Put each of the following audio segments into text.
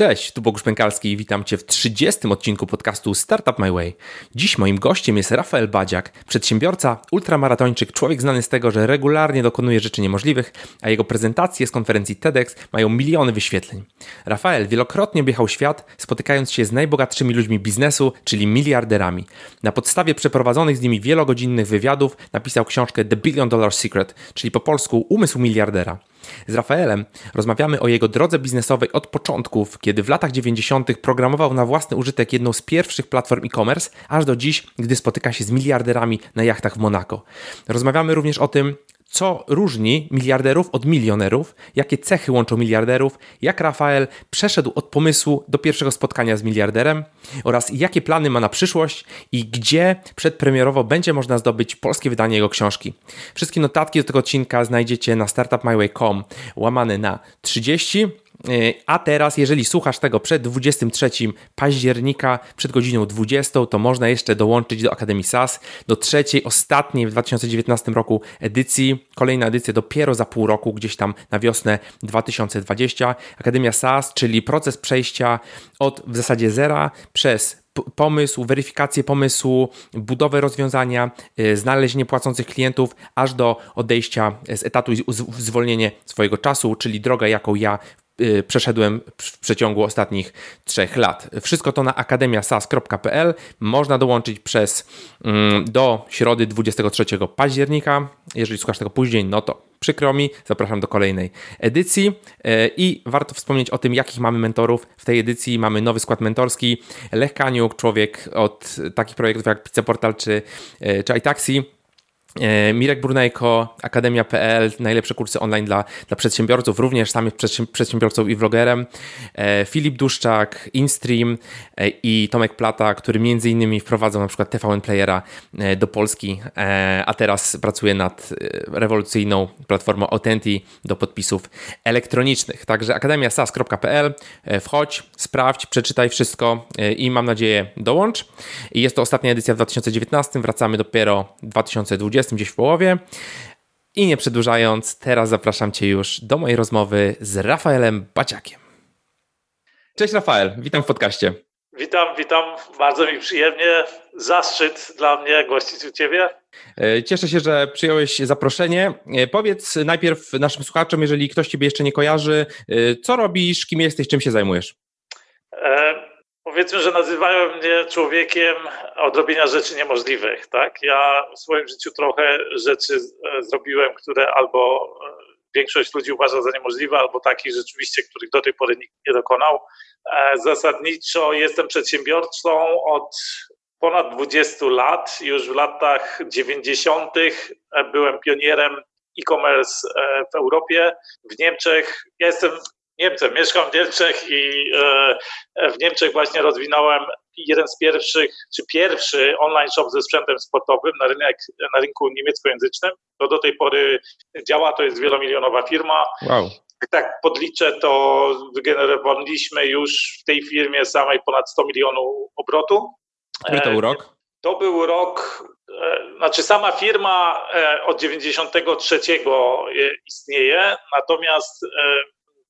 Cześć, tu Bogusz Pękalski i witam Cię w 30. odcinku podcastu Startup My Way. Dziś moim gościem jest Rafael Badziak, przedsiębiorca, ultramaratończyk, człowiek znany z tego, że regularnie dokonuje rzeczy niemożliwych, a jego prezentacje z konferencji TEDx mają miliony wyświetleń. Rafael wielokrotnie objechał świat, spotykając się z najbogatszymi ludźmi biznesu, czyli miliarderami. Na podstawie przeprowadzonych z nimi wielogodzinnych wywiadów napisał książkę The Billion Dollar Secret, czyli po polsku Umysł miliardera. Z Rafaelem rozmawiamy o jego drodze biznesowej od początków, kiedy w latach 90. programował na własny użytek jedną z pierwszych platform e-commerce, aż do dziś, gdy spotyka się z miliarderami na jachtach w Monako. Rozmawiamy również o tym, co różni miliarderów od milionerów, jakie cechy łączą miliarderów, jak Rafael przeszedł od pomysłu do pierwszego spotkania z miliarderem oraz jakie plany ma na przyszłość i gdzie przedpremierowo będzie można zdobyć polskie wydanie jego książki. Wszystkie notatki do tego odcinka znajdziecie na startupmyway.com łamane na 30 E, a teraz, jeżeli słuchasz tego przed 23 października, przed godziną 20, to można jeszcze dołączyć do Akademii SAS, do trzeciej, ostatniej w 2019 roku edycji. Kolejna edycja dopiero za pół roku, gdzieś tam na wiosnę 2020. Akademia SAS, czyli proces przejścia od w zasadzie zera przez pomysł, weryfikację pomysłu, budowę rozwiązania, e, znalezienie płacących klientów, aż do odejścia z etatu i zwolnienie swojego czasu, czyli droga, jaką ja przeszedłem w przeciągu ostatnich trzech lat. Wszystko to na akademiasas.pl. Można dołączyć przez mm, do środy 23 października. Jeżeli słuchasz tego później, no to przykro mi, zapraszam do kolejnej edycji y, i warto wspomnieć o tym, jakich mamy mentorów. W tej edycji mamy nowy skład mentorski, Lech Kaniuk, człowiek od takich projektów jak Pizza Portal czy, y, czy iTaxi, E, Mirek Brunejko, Akademia.pl, najlepsze kursy online dla, dla przedsiębiorców, również sam jest przedsiębiorcą i vlogerem. E, Filip Duszczak, InStream e, i Tomek Plata, który między innymi wprowadzał na przykład TVN Playera do Polski, a teraz pracuje nad rewolucyjną platformą Authenty do podpisów elektronicznych. Także akademiasas.pl, wchodź, sprawdź, przeczytaj wszystko i mam nadzieję dołącz. Jest to ostatnia edycja w 2019, wracamy dopiero w 2020 20 gdzieś w połowie. I nie przedłużając, teraz zapraszam Cię już do mojej rozmowy z Rafaelem Baciakiem. Cześć Rafael, witam w podcaście. Witam, witam. Bardzo mi przyjemnie. Zaszczyt dla mnie gościć u Ciebie. E, cieszę się, że przyjąłeś zaproszenie. E, powiedz najpierw naszym słuchaczom, jeżeli ktoś Ciebie jeszcze nie kojarzy, e, co robisz, kim jesteś, czym się zajmujesz? Powiedzmy, że nazywają mnie człowiekiem odrobienia rzeczy niemożliwych. Tak? Ja w swoim życiu trochę rzeczy e, zrobiłem, które albo e, większość ludzi uważa za niemożliwe, albo takich rzeczywiście, których do tej pory nikt nie dokonał. E, zasadniczo jestem przedsiębiorcą od ponad 20 lat. Już w latach 90. byłem pionierem e-commerce w Europie. W Niemczech ja jestem Niemcem. Mieszkam w Niemczech i e, w Niemczech właśnie rozwinąłem jeden z pierwszych, czy pierwszy online shop ze sprzętem sportowym na, rynek, na rynku niemieckojęzycznym. To do tej pory działa, to jest wielomilionowa firma. Wow. Tak podliczę, to wygenerowaliśmy już w tej firmie samej ponad 100 milionów obrotu. Który to był rok? To był rok, e, znaczy sama firma e, od 93 istnieje, natomiast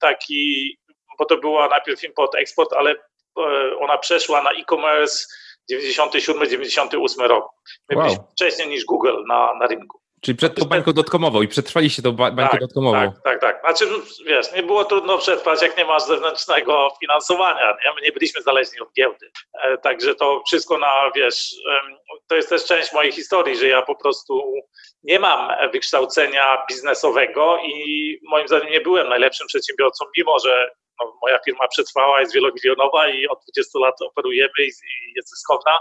taki, bo to była najpierw import-eksport, ale e, ona przeszła na e-commerce 97-98 rok. My wow. byliśmy wcześniej niż Google na, na rynku. Czyli przed tą bańką dotkomową i przetrwaliście tą bańkę tak, dotkomową. Tak, tak, tak. Znaczy, wiesz, nie było trudno przetrwać, jak nie masz zewnętrznego finansowania. Nie? My nie byliśmy zależni od giełdy. E, także to wszystko na, wiesz, to jest też część mojej historii, że ja po prostu nie mam wykształcenia biznesowego i moim zdaniem nie byłem najlepszym przedsiębiorcą, mimo że no, moja firma przetrwała, jest wielomilionowa i od 20 lat operujemy i, i jest zyskowna,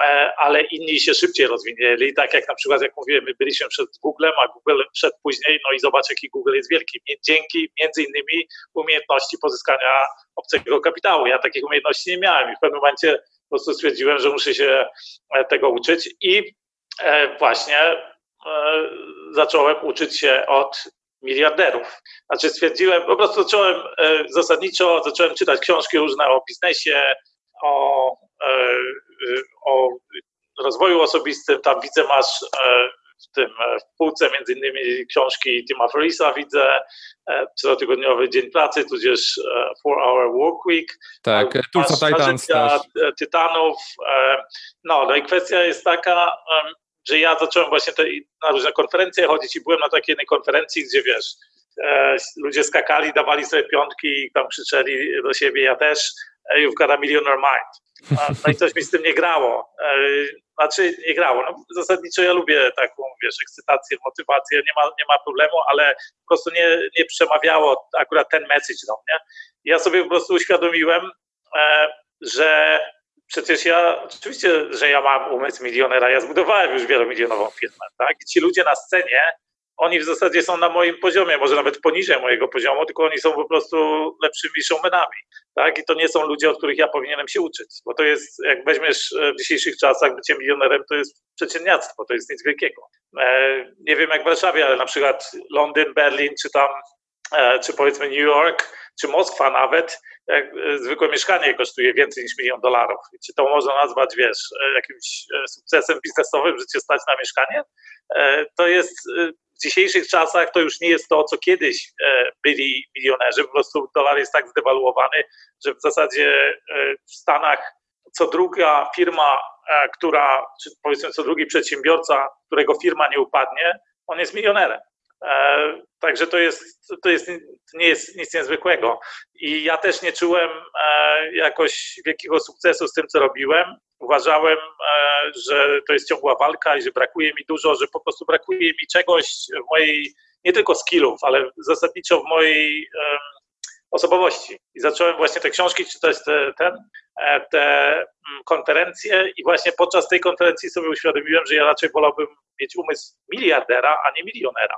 e, ale inni się szybciej rozwinęli. Tak jak na przykład, jak mówiłem, my byliśmy przed Googlem, a Google przed później, no i zobacz, jaki Google jest wielki. Dzięki między innymi umiejętności pozyskania obcego kapitału. Ja takich umiejętności nie miałem i w pewnym momencie po prostu stwierdziłem, że muszę się e, tego uczyć i e, właśnie zacząłem uczyć się od miliarderów. Znaczy stwierdziłem, po prostu zacząłem e, zasadniczo, zacząłem czytać książki różne o biznesie, o, e, o rozwoju osobistym, tam widzę masz e, w tym w półce między innymi książki Tima Ferrisa widzę, cotygodniowy dzień pracy, tudzież Four Hour Work Week. Tak, of Titans też. Tytanów. No, no i kwestia jest taka, że ja zacząłem właśnie te, na różne konferencje chodzić i byłem na takiej jednej konferencji, gdzie wiesz, e, ludzie skakali, dawali sobie piątki i tam krzyczeli do siebie, ja też, e, you've got a millionaire mind. No i coś mi z tym nie grało. E, znaczy nie grało. No, zasadniczo ja lubię taką, wiesz, ekscytację, motywację, nie ma, nie ma problemu, ale po prostu nie, nie przemawiało akurat ten message do mnie. Ja sobie po prostu uświadomiłem, że przecież ja, oczywiście, że ja mam umysł milionera, ja zbudowałem już wielomilionową firmę, tak? I ci ludzie na scenie, oni w zasadzie są na moim poziomie, może nawet poniżej mojego poziomu, tylko oni są po prostu lepszymi showmanami, tak? I to nie są ludzie, od których ja powinienem się uczyć, bo to jest, jak weźmiesz e, w dzisiejszych czasach, bycie milionerem to jest przeciętniactwo, to jest nic wielkiego. E, nie wiem jak w Warszawie, ale na przykład Londyn, Berlin, czy tam, e, czy powiedzmy New York, czy Moskwa nawet, jak e, zwykłe mieszkanie kosztuje więcej niż milion dolarów. Czy to można nazwać, wiesz, e, jakimś e, sukcesem biznesowym, że cię stać na mieszkanie? To jest w dzisiejszych czasach to już nie jest to, co kiedyś byli milionerzy. Po prostu dolar jest tak zdewaluowany, że w zasadzie w Stanach co druga firma, która, czy powiedzmy co drugi przedsiębiorca, którego firma nie upadnie, on jest milionerem. E, także to jest, to jest, nie jest nic niezwykłego. I ja też nie czułem e, jakoś wielkiego sukcesu z tym, co robiłem. Uważałem, e, że to jest ciągła walka i że brakuje mi dużo, że po prostu brakuje mi czegoś w mojej, nie tylko skillów, ale zasadniczo w mojej osobowości. I zacząłem właśnie te książki czytać, te, ten, te mm, konferencje i właśnie podczas tej konferencji sobie uświadomiłem, że ja raczej wolałbym mieć umysł miliardera, a nie milionera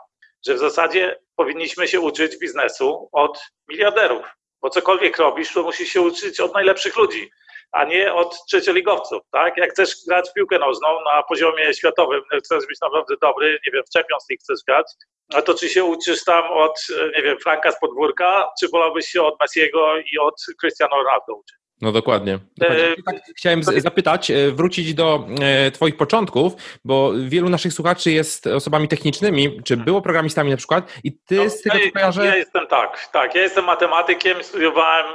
że w zasadzie powinniśmy się uczyć biznesu od miliarderów, bo cokolwiek robisz, to musisz się uczyć od najlepszych ludzi, a nie od trzecioligowców, tak? Jak chcesz grać w piłkę nożną na poziomie światowym, chcesz być naprawdę dobry, nie wiem, w Champions League chcesz grać, no to czy się uczysz tam od, nie wiem, Franka z podwórka, czy wolałbyś się od Messiego i od Cristiano Ronaldo uczyć? No dokładnie. dokładnie. E, tak chciałem zapytać, e, wrócić do e, Twoich początków, bo wielu naszych słuchaczy jest osobami technicznymi, czy było programistami na przykład i Ty no, z tego ja, kojarzę... Ja jestem tak, tak. Ja jestem matematykiem, studiowałem,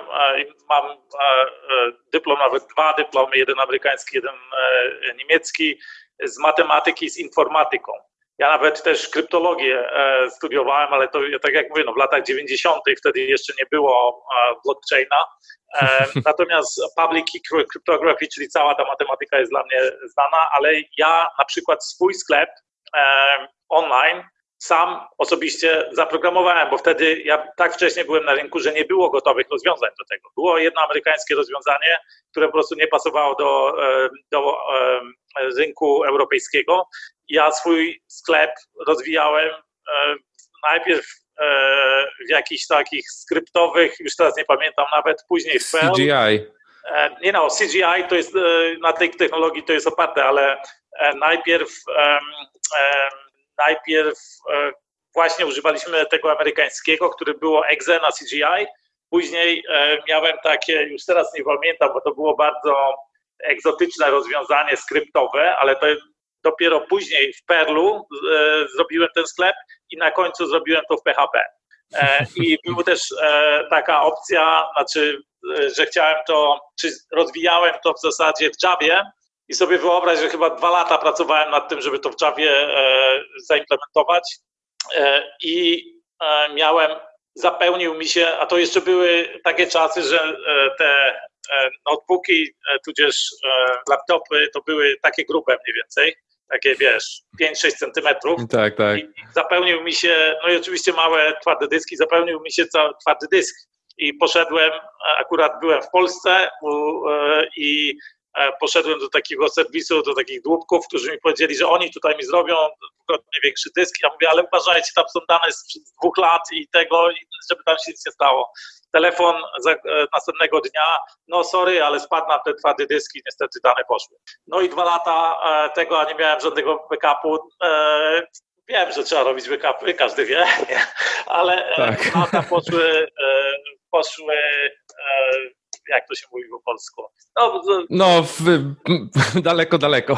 mam dyplom, nawet dwa dyplomy, jeden amerykański, jeden niemiecki, z matematyki z informatyką. Ja nawet też kryptologię studiowałem, ale to tak jak mówię, no w latach 90. wtedy jeszcze nie było blockchaina, Natomiast public key cryptography, czyli cała ta matematyka jest dla mnie znana, ale ja na przykład swój sklep online sam osobiście zaprogramowałem, bo wtedy ja tak wcześnie byłem na rynku, że nie było gotowych rozwiązań do tego. Było jedno amerykańskie rozwiązanie, które po prostu nie pasowało do, do rynku europejskiego. Ja swój sklep rozwijałem najpierw w jakichś takich skryptowych, już teraz nie pamiętam nawet, później w Perl. CGI. E, nie no, CGI to jest, e, na tej technologii to jest oparte, ale e, najpierw, najpierw właśnie używaliśmy tego amerykańskiego, który było exe na CGI, później miałem takie, już teraz nie pamiętam, bo to było bardzo egzotyczne rozwiązanie skryptowe, ale to dopiero później w Perlu zrobiłem ten sklep i na końcu zrobiłem to w PHP. E, I była też e, taka opcja, znaczy, e, że chciałem to, czy rozwijałem to w zasadzie w Javie i sobie wyobraź, że chyba dwa lata pracowałem nad tym, żeby to w Javie zaimplementować i miałem, zapełnił mi się, a to jeszcze były takie czasy, że te notebooki, tudzież laptopy to były takie grube mniej więcej takie wiesz, 5-6 centymetrów. Tak, tak. I zapełnił mi się, no i oczywiście małe twarde dyski, zapełnił mi się cały twardy dysk. I poszedłem, akurat byłem w Polsce e, i poszedłem do takiego serwisu, do takich dłubków, którzy mi powiedzieli, że oni tutaj mi zrobią dwukrotnie większy dysk. Ja mówię, ale uważajcie, tam są dane sprzed dwóch lat i tego, żeby tam się nic nie stało telefon e, następnego dnia, no sorry, ale spadł na te twarde dyski, niestety dane poszły. No i dwa lata e, tego, a nie miałem żadnego backupu. E, wiem, że trzeba robić backupy, każdy wie, nie? ale tak. lata poszły, poszły jak to się mówi po polsku. No, no w, daleko, daleko.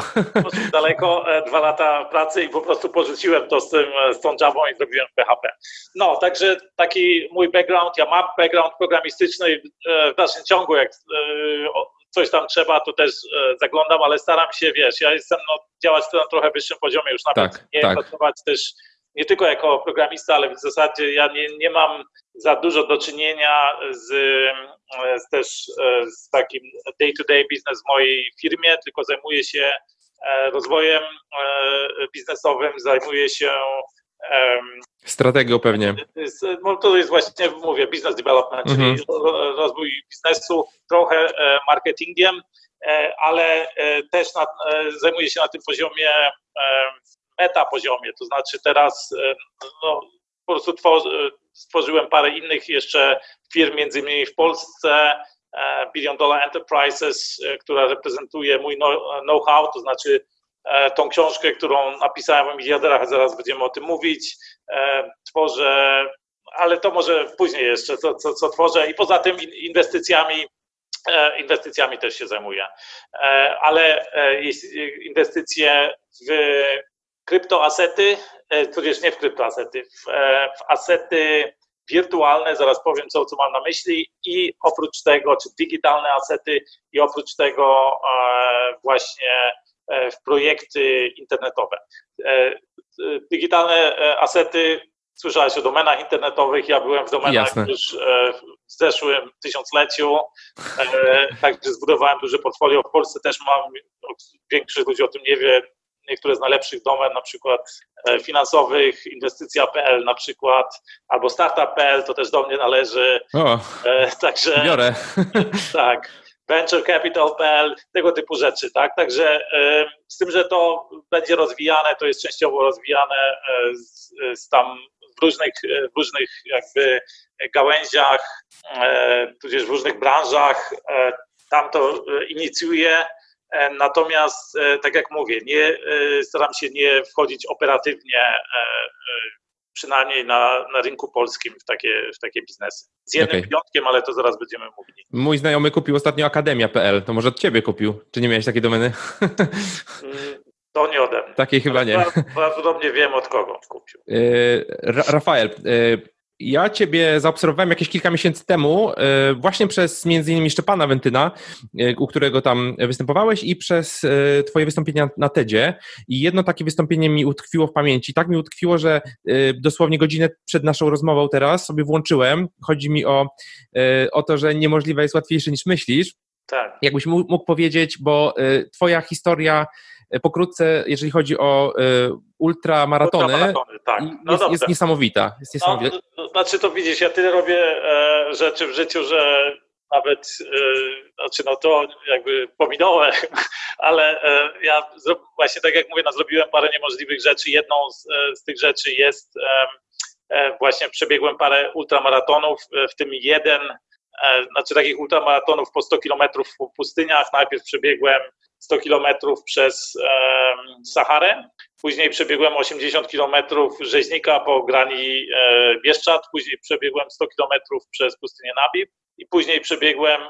Daleko, dwa lata pracy i po prostu porzuciłem to z, tym, z tą Javą i zrobiłem PHP. No, także taki mój background, ja mam background programistyczny w dalszym ciągu, jak coś tam trzeba, to też zaglądam, ale staram się, wiesz, ja jestem, no, działać na trochę wyższym poziomie, już nawet tak, nie tak. pracować też nie tylko jako programista, ale w zasadzie ja nie, nie mam za dużo do czynienia z też z takim day-to-day biznes w mojej firmie, tylko zajmuję się e, rozwojem e, biznesowym, zajmuję się Strategią pewnie. No to jest właśnie, mówię, business development, mhm. czyli rozwój biznesu, trochę e, marketingiem, ale też na, zajmuję się na tym poziomie meta poziomie, to znaczy teraz e, no, po prostu tworzy, stworzyłem parę innych jeszcze firm, między innymi w Polsce, e, Billion Dollar Enterprises, e, która reprezentuje mój know-how, to znaczy tą książkę, którą napisałem o miliarderach, zaraz będziemy o tym mówić. Tworzę, ale to może później jeszcze, co, co, co tworzę. I poza tym inwestycjami, inwestycjami też się zajmuję. Ale inwestycje w kryptoasety, e, tudzież nie w kryptoasety, w, e, w asety wirtualne, zaraz powiem co, co mam na myśli i oprócz tego, czy digitalne asety i oprócz tego e, właśnie w projekty internetowe. Digitalne asety, słyszałeś o domenach internetowych, ja byłem w domenach Jasne. już w zeszłym tysiącleciu, także zbudowałem duże portfolio. W Polsce też mam, większość ludzi o tym nie wie, niektóre z najlepszych domen, na przykład e, finansowych, inwestycja.pl na przykład, albo startup.pl, to też do mnie należy. O, e, także biorę. Tak, venturecapital.pl, tego typu rzeczy, tak? Także e, z tym, że to będzie rozwijane, to jest częściowo rozwijane z, z tam w różnych, w różnych jakby gałęziach, tudzież w różnych branżach, tam to inicjuje natomiast, e, tak jak mówię, nie, e, staram się nie wchodzić operatywnie, przynajmniej na, na rynku polskim, w takie, w takie biznesy. Z jednym okay. wyjątkiem, ale to zaraz będziemy mówili. Mój znajomy kupił ostatnio akademia.pl, to może od ciebie kupił? Czy nie miałeś takiej domeny? Mm, to nie ode mnie. Takiej chyba nie. Prawdopodobnie wiem od kogo kupił. Rafael, ja Ciebie zaobserwowałem jakieś kilka miesięcy temu, e, właśnie przez między innymi Szczepana Wentyna, e, u którego tam występowałeś i przez e, Twoje wystąpienia na TEDzie. I jedno takie wystąpienie mi utkwiło w pamięci. Tak mi utkwiło, że dosłownie godzinę przed naszą rozmową teraz sobie włączyłem. Chodzi mi o, o to, że niemożliwe jest łatwiejsze niż myślisz. Tak. Jakbyś mógł powiedzieć, bo Twoja historia pokrótce, jeżeli chodzi o ultramaratony, ultramaratony tak. no jest, jest, niesamowita. Jest niesamowita. No, znaczy to widzisz, ja tyle robię e, rzeczy w życiu, że nawet, e, znaczy no to jakby pominąłem, ale e, ja właśnie tak jak mówię, no, zrobiłem parę niemożliwych rzeczy. Jedną z, e, z tych rzeczy jest e, właśnie przebiegłem parę ultramaratonów, e, w tym jeden, znaczy takich ultramaratonów po 100 kilometrów w pustyniach. Najpierw przebiegłem 100 kilometrów przez Saharę, Później przebiegłem 80 km rzeźnika po grani e, Bieszczad, później przebiegłem 100 km przez pustynię Nabib. I później przebiegłem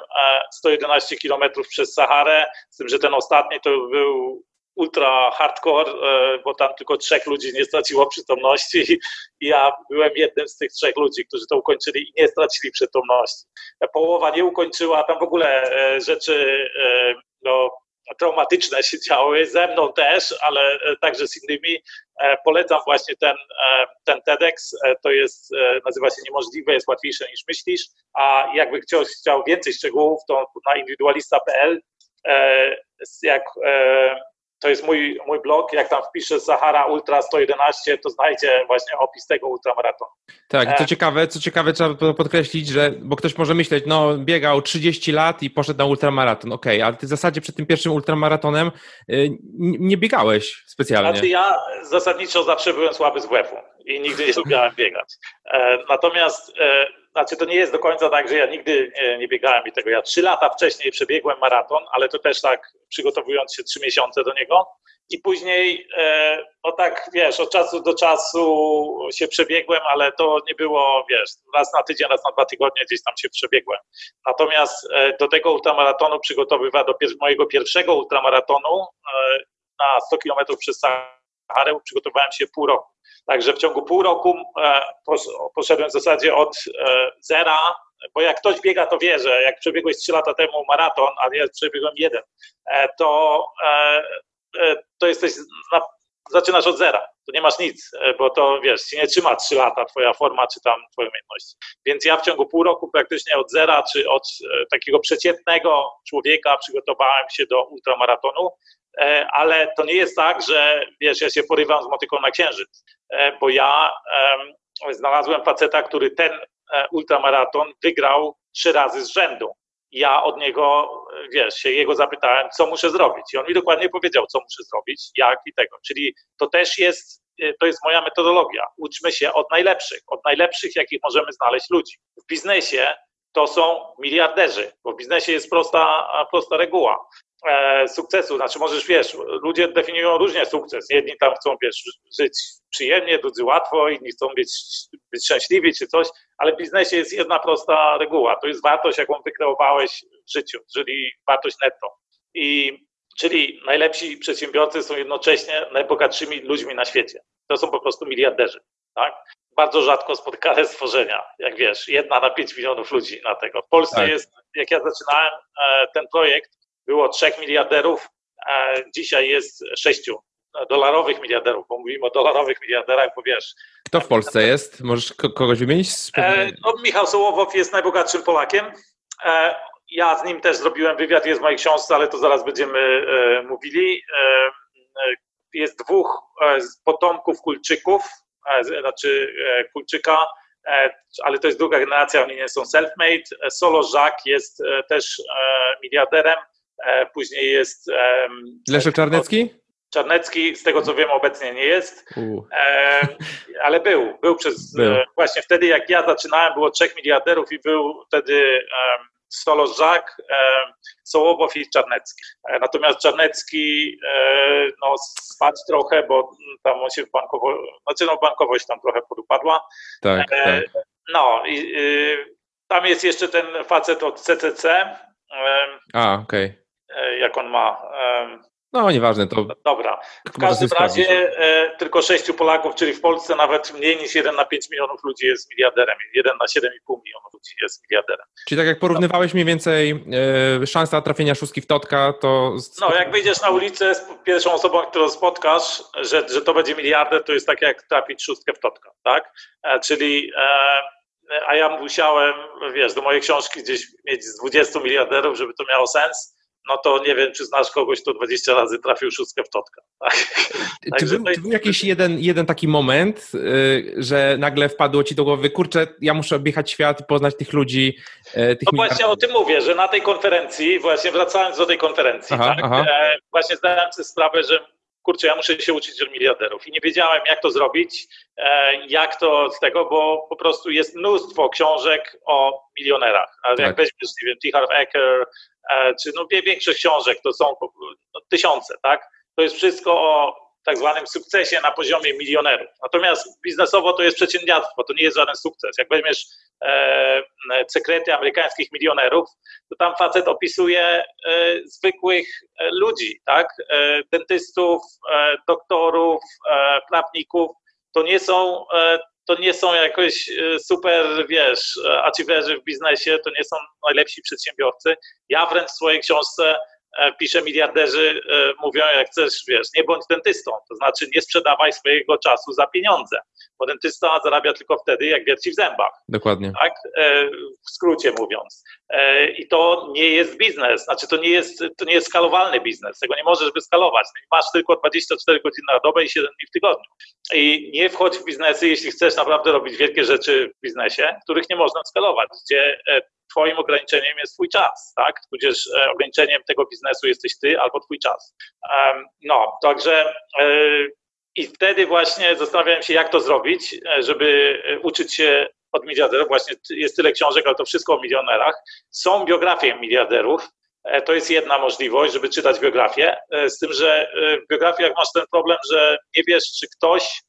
111 e, km przez Saharę, z tym, że ten ostatni to był ultra hardcore, e, bo tam tylko trzech ludzi nie straciło przytomności. Ja byłem jednym z tych trzech ludzi, którzy to ukończyli i nie stracili przytomności. Połowa nie ukończyła, tam w ogóle rzeczy no, traumatyczne się działy, ze mną też, ale e, także z innymi. E, polecam właśnie ten, e, ten TEDx, to jest, nazywa się Niemożliwe, jest łatwiejsze niż myślisz, a jakby ktoś chciał więcej szczegółów, to na indywidualista.pl jak to jest mój, mój blog, jak tam wpiszę Sahara Ultra 111, to znajdzie właśnie opis tego ultramaratonu. Tak, co ciekawe, co ciekawe trzeba podkreślić, że, bo ktoś może myśleć, no biegał 30 lat i poszedł na ultramaraton, okej, okay, ale ty w zasadzie przed tym pierwszym ultramaratonem y, nie biegałeś specjalnie. Znaczy ja zasadniczo zawsze byłem słaby z WF-u i nigdy nie lubiałem biegać. E, natomiast e, znaczy to nie jest do końca tak, że ja nigdy nie, biegałem i tego. Ja trzy lata wcześniej przebiegłem maraton, ale to też tak przygotowując się trzy miesiące do niego. I później, no tak, wiesz, od czasu do czasu się przebiegłem, ale to nie było, wiesz, raz na tydzień, raz na dwa tygodnie gdzieś tam się przebiegłem. Natomiast do tego ultramaratonu przygotowywałem do mojego pierwszego ultramaratonu na 100 km przez Saharę przygotowałem się pół roku. Także w ciągu pół roku poszedłem w zasadzie od zera bo jak ktoś biega, to wie, że jak przebiegłeś trzy lata temu maraton, a ja przebiegłem jeden, e, to, e, e, to jesteś, na, zaczynasz od zera, to nie masz nic, bo to wiesz, ci nie trzyma trzy lata twoja forma, czy tam twoje umiejętności. Więc ja w ciągu pół roku praktycznie od zera, czy od takiego przeciętnego człowieka przygotowałem się do ultramaratonu, ale to nie jest tak, że wiesz, ja się porywam z motyką na księżyc, bo ja znalazłem faceta, który ten E, ultramaraton wygrał trzy razy z rzędu. Ja od niego, wiesz, się jego zapytałem, co muszę zrobić. I on mi dokładnie powiedział, co muszę zrobić, jak i tego. Czyli to też jest, e, to jest moja metodologia. Uczmy się od najlepszych, od najlepszych, jakich możemy znaleźć ludzi. W biznesie to są miliarderzy, bo w biznesie jest prosta, prosta reguła e, sukcesu. Znaczy możesz, wiesz, ludzie definiują różnie sukces. Jedni tam chcą, wiesz, żyć przyjemnie, drudzy łatwo, inni chcą być, być szczęśliwi czy coś, ale w biznesie jest jedna prosta reguła. To jest wartość, jaką wykreowałeś w życiu, czyli wartość netto. I czyli najlepsi przedsiębiorcy są jednocześnie najbogatszymi ludźmi na świecie. To są po prostu miliarderzy. Tak? Bardzo rzadko spotkane stworzenia, jak wiesz, jedna na pięć milionów ludzi na tego. W Polsce tak. jest, jak ja zaczynałem e, ten projekt, było trzech miliarderów, dzisiaj jest sześciu dolarowych miliarderów, bo mówimy o dolarowych miliarderach, bo wiesz. Kto w Polsce jest? Możesz kogoś wymienić? E, no, Michał Sołowow jest najbogatszym Polakiem. E, ja z nim też zrobiłem wywiad, jest w mojej książce, ale to zaraz będziemy e, mówili. Jest dwóch potomków Kulczyków, znaczy Kulczyka, ale to jest druga generacja, oni nie są self-made. Solo Jacques jest też miliarderem, później jest... Leszek Czarnecki? Czarnecki, z tego co wiem, obecnie nie jest, e, ale był. Był przez. Był. E, właśnie wtedy, jak ja zaczynałem, było trzech miliarderów i był wtedy e, e, Sołowow i Czarnecki. E, natomiast Czarnecki e, no, spadł trochę, bo tam on się w bankowo, znaczy no, bankowość tam trochę podupadła. Tak, tak. No i tam jest jeszcze ten facet od CCC. A, okej. Okay. Jak on ma? No, nieważne, to. Dobra. W każdym razie e, tylko sześciu Polaków, czyli w Polsce nawet mniej niż 1 na 5 milionów ludzi jest miliarderem. 1 na 7,5 milionów ludzi jest miliarderem. Czyli tak jak porównywałeś mniej więcej e, szansa trafienia szóstki w totka, to. No, jak wyjdziesz na ulicę z pierwszą osobą, którą spotkasz, że, że to będzie miliarder, to jest tak jak trafić szóstkę w totka, tak? E, czyli. E, a ja musiałem, wiesz, do mojej książki gdzieś mieć z 20 miliarderów, żeby to miało sens no to nie wiem, czy znasz kogoś, kto 20 razy trafił szóstkę w totka. Tak? Czy, był, czy był jakiś jeden, jeden taki moment, yy, że nagle wpadło ci do głowy, kurczę, ja muszę objechać świat, poznać tych ludzi, yy, tych No właśnie o tym mówię, że na tej konferencji, właśnie wracając do tej konferencji, aha, tak, aha. E, właśnie zdałem sobie sprawę, że kurczę, ja muszę się uczyć od miliarderów i nie wiedziałem, jak to zrobić, e, jak to z tego, bo po prostu jest mnóstwo książek o milionerach. Ale tak. jak weźmiesz, nie wiem, T. Harv Eker, czy no większość książek to są no, tysiące, tak? To jest wszystko o tak zwanym sukcesie na poziomie milionerów. Natomiast biznesowo to jest przedsiębiorstwo, to nie jest żaden sukces. Jak weźmiesz e, sekrety amerykańskich milionerów, to tam facet opisuje e, zwykłych e, ludzi, tak? E, dentystów, e, doktorów, e, prawników. To nie są to nie są jakoś super, wiesz, achieverzy w biznesie, to nie są najlepsi przedsiębiorcy. Ja wręcz w swojej książce E, pisze miliarderzy, e, mówią, jak chcesz, wiesz, nie bądź dentystą, to znaczy nie sprzedawaj swojego czasu za pieniądze, bo dentysta zarabia tylko wtedy, jak wierci w zębach. Dokładnie. Tak, e, w skrócie mówiąc. I to nie jest biznes, znaczy to nie jest, to nie jest skalowalny biznes, tego nie możesz wyskalować. Masz tylko 24 godziny na dobę i 7 dni w tygodniu. I nie wchodź w biznesy, jeśli chcesz naprawdę robić wielkie rzeczy w biznesie, których nie można skalować, gdzie Twoim ograniczeniem jest Twój czas, tak? Tudzież e, ograniczeniem tego biznesu jesteś Ty albo Twój czas. No, także e, i wtedy właśnie zastanawiałem się, jak to zrobić, e, żeby uczyć się od miliarderów. Właśnie jest tyle książek, ale to wszystko o milionerach. Są biografie miliarderów. To jest jedna możliwość, żeby czytać biografię, z tym, że w biografiach masz ten problem, że nie wiesz, czy ktoś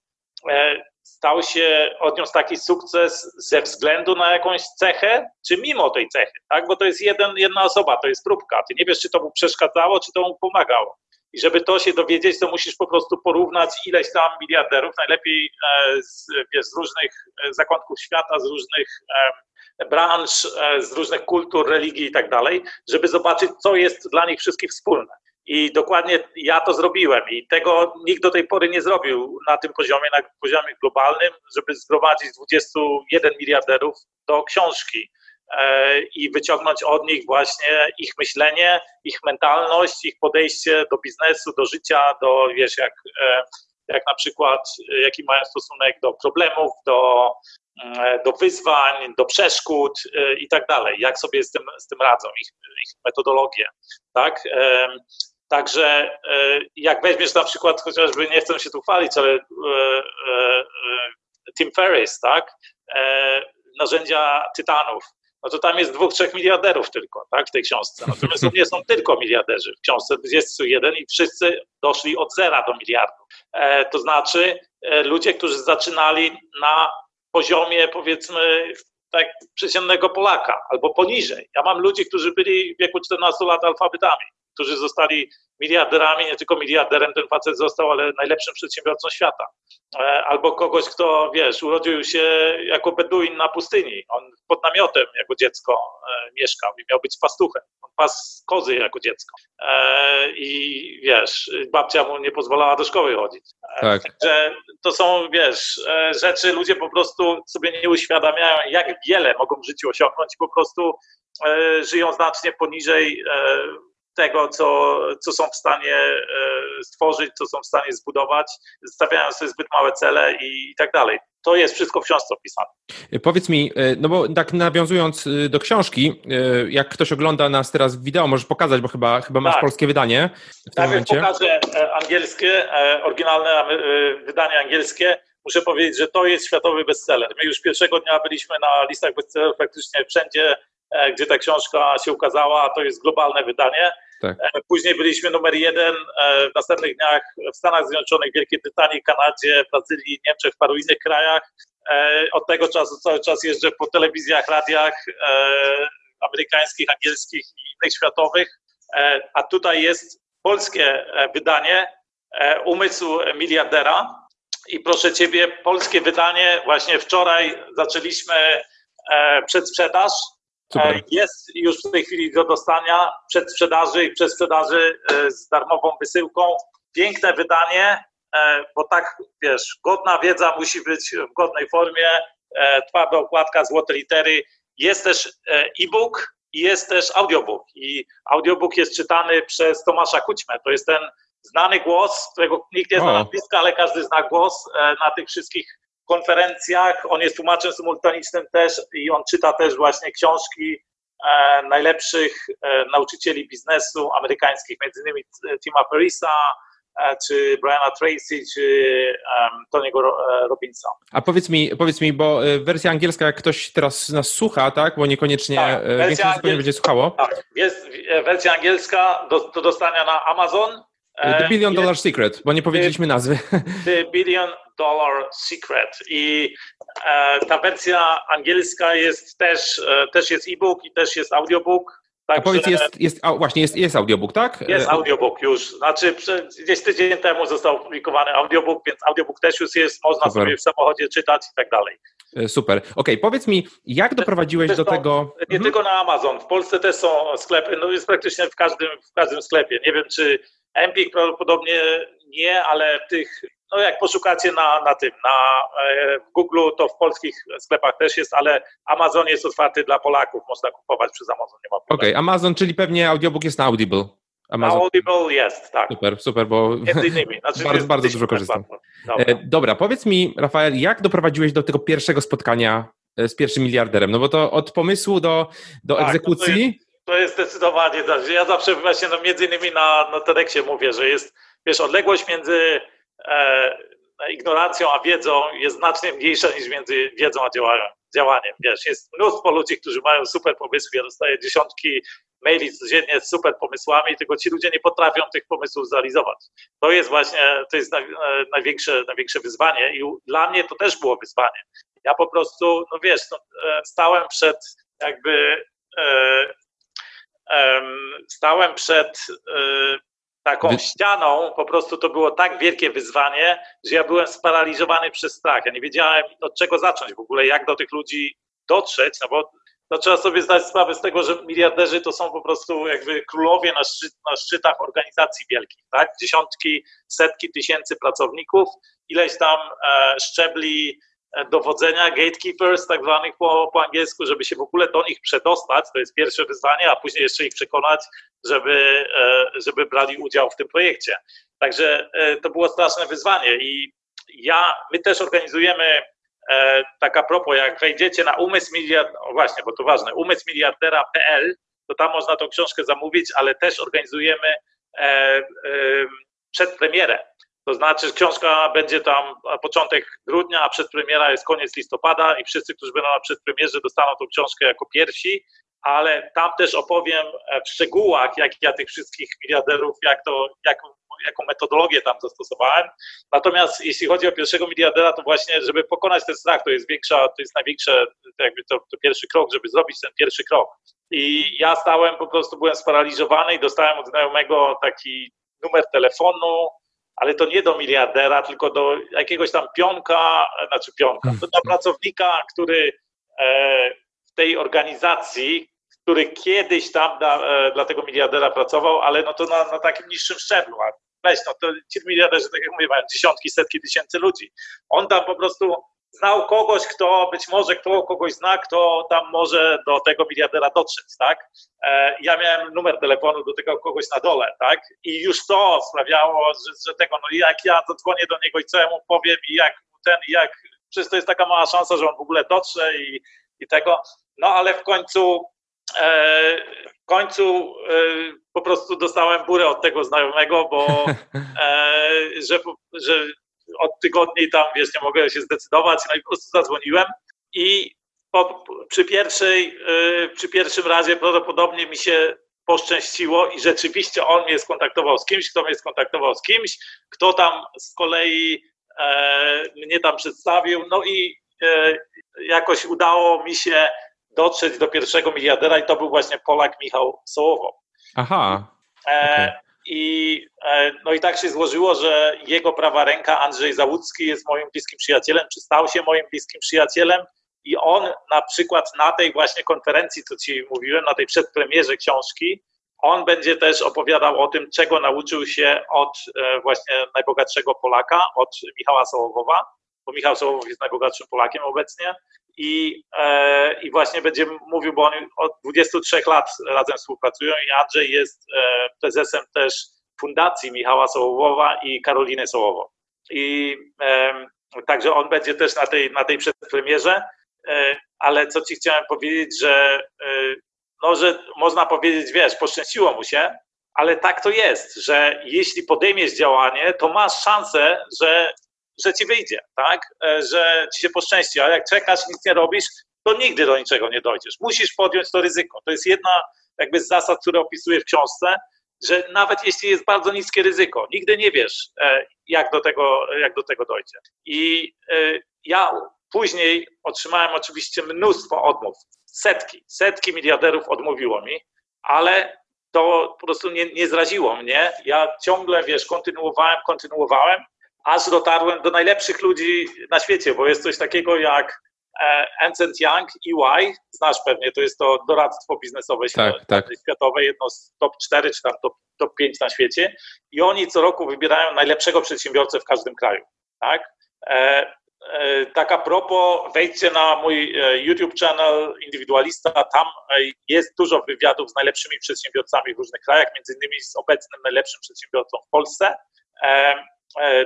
stał się, odniósł taki sukces ze względu na jakąś cechę, czy mimo tej cechy, tak? Bo to jest jeden, jedna osoba, to jest próbka. Ty nie wiesz, czy to mu przeszkadzało, czy to mu pomagało. I żeby to się dowiedzieć, to musisz po prostu porównać ileś tam miliarderów, najlepiej z, wiesz, z różnych zakątków świata, z różnych branż, e, z różnych kultur, religii i tak dalej, żeby zobaczyć, co jest dla nich wszystkich wspólne. I dokładnie ja to zrobiłem i tego nikt do tej pory nie zrobił na tym poziomie, na poziomie globalnym, żeby zgromadzić 21 miliarderów do książki e, i wyciągnąć od nich właśnie ich myślenie, ich mentalność, ich podejście do biznesu, do życia, do wiesz, jak, e, jak na przykład, jaki mają stosunek do problemów, do E, do wyzwań, do przeszkód i tak dalej, jak sobie z tym, z tym radzą, ich, ich metodologię, tak? Także e, jak weźmiesz na przykład, chociażby nie chcę się tu chwalić, ale Tim Ferriss, tak? Narzędzia tytanów, no to tam jest dwóch, trzech miliarderów tylko, tak, w tej książce. Natomiast to nie są tylko miliarderzy. W książce jest jeden i wszyscy doszli od zera do miliardów. To znaczy ludzie, którzy zaczynali na poziomie powiedzmy tak przeciętnego Polaka albo poniżej. Ja mam ludzi, którzy byli w wieku 14 lat alfabetami, którzy zostali miliarderami, nie tylko miliarderem ten facet został, ale najlepszym przedsiębiorcą świata. E, albo kogoś, kto, wiesz, urodził się jako beduin na pustyni. On pod namiotem jako dziecko e, mieszkał i miał być pastuchem. On pas kozy jako dziecko. E, I wiesz, babcia mu nie pozwalała do szkoły chodzić. Tak. Także to są, wiesz, rzeczy, ludzie po prostu sobie nie uświadamiają, jak wiele mogą w życiu osiągnąć i po prostu żyją znacznie poniżej tego, co, co są w stanie e, stworzyć, co są w stanie zbudować, stawiają sobie zbyt małe cele i, tak dalej. To jest wszystko w książce opisane. E, powiedz mi, e, no bo tak nawiązując do książki, jak ktoś ogląda nas teraz wideo, możesz pokazać, bo chyba, chyba masz tak. polskie wydanie w tym momencie. pokażę angielskie, oryginalne wydanie angielskie. Muszę powiedzieć, że to jest światowy bestseller. My już pierwszego dnia byliśmy na listach bestsellerów praktycznie wszędzie, gdzie ta książka się ukazała. To jest globalne wydanie. Tak. E, później byliśmy numer jeden e, w następnych dniach w Stanach Zjednoczonych, Wielkiej Brytanii, Kanadzie, Brazylii, Niemczech, w paru innych krajach. E, od tego czasu cały czas jeżdżę po telewizjach, radiach amerykańskich, angielskich i innych światowych. A tutaj jest polskie wydanie Umysł miliardera. I proszę Ciebie, polskie wydanie, właśnie wczoraj zaczęliśmy przedsprzedaż Super. E, jest już w tej chwili do dostania przed sprzedaży i przed sprzedaży e, z darmową wysyłką. Piękne wydanie, e, bo tak, wiesz, godna wiedza musi być w godnej formie, twarda okładka, złote litery. Jest też e-book i jest też audiobook. I audiobook jest czytany przez Tomasza Kućmę. To jest ten znany głos, którego nikt nie zna nazwiska, ale każdy zna głos na tych wszystkich konferencjach. On jest tłumaczem symultanicznym też i on czyta też właśnie książki e, najlepszych e, nauczycieli biznesu amerykańskich, między innymi Tima Ferrisa, e, czy Briana Tracy, czy um, Tony'ego Robinsa. A powiedz mi, powiedz mi, bo wersja angielska, jak ktoś teraz nas słucha, tak, bo niekoniecznie tak, większość angiel... będzie słuchało. Tak, jest wersja angielska do, do dostania na Amazon, The Billion Dollar Secret, bo nie powiedzieliśmy nazwy. The Billion Dollar Secret. I e, ta wersja angielska jest też, e, też jest e-book i też jest audiobook. Także, A powiedz, jest, jest, a właśnie, jest, jest audiobook, tak? Jest audiobook już. Znaczy, gdzieś tydzień temu został opublikowany audiobook, więc audiobook też już jest, można Super. sobie w samochodzie czytać i tak dalej. E, super. Okej, okay, powiedz mi, jak doprowadziłeś do tego. Nie mhm. tylko na Amazon. W Polsce też są sklepy, no jest praktycznie w każdym, w każdym sklepie. Nie wiem, czy Empik prawdopodobnie nie, ale tych no jak poszukacie na, na tym, na e, w Google, to w polskich sklepach też jest, ale Amazon jest otwarty dla Polaków, można kupować przez Amazon, nie ma problemu. Okej, okay, Amazon, czyli pewnie audiobook jest na Audible. Amazon. Na Audible jest, tak. Super, super, bo Między innymi. Znaczy, bardzo, bardzo dużo korzystam. Dobra. E, dobra, powiedz mi, Rafael, jak doprowadziłeś do tego pierwszego spotkania e, z pierwszym miliarderem? No bo to od pomysłu do, do tak, egzekucji... To jest, to jest zdecydowanie tak. Ja zawsze właśnie no, między innymi na, na TEDxie mówię, że jest, wiesz, odległość między e, ignorancją a wiedzą jest znacznie mniejsza niż między wiedzą a działaniem. Wiesz, jest mnóstwo ludzi, którzy mają super pomysły, ja dostaję dziesiątki maili codziennie z super pomysłami, tylko ci ludzie nie potrafią tych pomysłów zrealizować. To jest właśnie, to jest największe, największe wyzwanie i dla mnie to też było wyzwanie. Ja po prostu, no wiesz, no, stałem przed jakby stałem przed taką Wy... ścianą, po prostu to było tak wielkie wyzwanie, że ja byłem sparaliżowany przez strach. Ja nie wiedziałem od czego zacząć w ogóle, jak do tych ludzi dotrzeć, no bo no trzeba sobie zdać sprawę z tego, że miliarderzy to są po prostu jakby królowie na, szczyt, na szczytach organizacji wielkich, tak? Dziesiątki, setki tysięcy pracowników, ileś tam e, szczebli dowodzenia, gatekeepers, tak zwanych po, po angielsku, żeby się w ogóle do nich przedostać, to jest pierwsze wyzwanie, a później jeszcze ich przekonać, żeby, e, żeby brali udział w tym projekcie. Także e, to było straszne wyzwanie i ja, my też organizujemy tak a propos, jak wejdziecie na umysł miliardera, właśnie, bo to ważne, umysłmiliardera.pl, to tam można tą książkę zamówić, ale też organizujemy przedpremierę to znaczy, książka będzie tam początek grudnia, a przedpremiera jest koniec listopada i wszyscy, którzy będą na przedpremierze, dostaną tą książkę jako pierwsi, ale tam też opowiem w szczegółach, jak ja tych wszystkich miliarderów, jak to, jaką, jaką metodologię tam zastosowałem. Natomiast jeśli chodzi o pierwszego miliardera, to właśnie, żeby pokonać ten strach, to jest większa, to jest największe, to jakby to, to pierwszy krok, żeby zrobić ten pierwszy krok. I ja stałem, po prostu byłem sparaliżowany i dostałem od znajomego taki numer telefonu, ale to nie do miliardera, tylko do jakiegoś tam pionka, znaczy pionka, do hmm. pracownika, który e, w tej organizacji, który kiedyś tam dla, e, dla tego miliardera pracował, ale no to na, na takim niższym szczeblu. Weź, no to ci miliarderzy, tak jak mówię, mają dziesiątki, setki tysięcy ludzi. On tam po prostu znał kogoś, kto być może kto kogoś zna, kto tam może do tego miliardera dotrzeć, tak? E, ja miałem numer telefonu do tego kogoś na dole, tak? I już to sprawiało, że, że tego, no jak ja zadzwonię do niego i co ja mu powiem i jak ten, jak, przecież to jest taka mała szansa, że on w ogóle dotrze i, i tego, no ale w końcu e, w końcu e, po prostu dostałem burę od tego znajomego, bo że, że od tygodni tam, wiesz, nie mogę się zdecydować, no i po prostu zadzwoniłem i po, przy, pierwszej, yy, przy pierwszym razie prawdopodobnie mi się poszczęściło i rzeczywiście on mnie skontaktował z kimś, kto mnie skontaktował z kimś, kto tam z kolei e, mnie tam przedstawił, no i e, jakoś udało mi się dotrzeć do pierwszego miliardera i to był właśnie Polak Michał Sołowo. Aha. E, okay. I, e, no i tak się złożyło, że jego prawa ręka, Andrzej Załucki, jest moim bliskim przyjacielem, czy stał się moim bliskim przyjacielem. I on na przykład na tej właśnie konferencji, co Ci mówiłem, na tej przedpremierze książki, on będzie też opowiadał o tym, czego nauczył się od e, właśnie najbogatszego Polaka, od Michała Sołowowa, bo Michał Sołowow jest najbogatszym Polakiem obecnie i, e, i właśnie będzie mówił, bo oni od 23 lat razem współpracują i Andrzej jest e, prezesem też Fundacji Michała Sołowowa i Karoliny Sołowo. I e, także on będzie też na tej, na tej przedpremierze, ale co ci chciałem powiedzieć, że no, że można powiedzieć, wiesz, poszczęściło mu się, ale tak to jest, że jeśli podejmiesz działanie, to masz szansę, że że ci wyjdzie, tak? E, że ci się poszczęści, a jak czekasz, nic nie robisz, to nigdy do niczego nie dojdziesz. Musisz podjąć to ryzyko. To jest jedna jakby z zasad, które opisuję w książce, że nawet jeśli jest bardzo niskie ryzyko, nigdy nie wiesz, e, jak do tego, jak do tego dojdzie. I e, ja później otrzymałem oczywiście mnóstwo odmów, setki, setki miliarderów odmówiło mi, ale to po prostu nie, nie zraziło mnie. Ja ciągle, wiesz, kontynuowałem, kontynuowałem aż dotarłem do najlepszych ludzi na świecie, bo jest coś takiego jak Ernst Young, EY, znasz pewnie, to jest to doradztwo biznesowe tak, tak. światowe, jedno z top 4 czy tam top, top 5 na świecie i oni co roku wybierają najlepszego przedsiębiorcę w każdym kraju, tak? E, e, tak a propos, wejdźcie na mój e, YouTube channel Indywidualista, tam e, jest dużo wywiadów z najlepszymi przedsiębiorcami w różnych krajach, między innymi z obecnym najlepszym przedsiębiorcą w Polsce. E,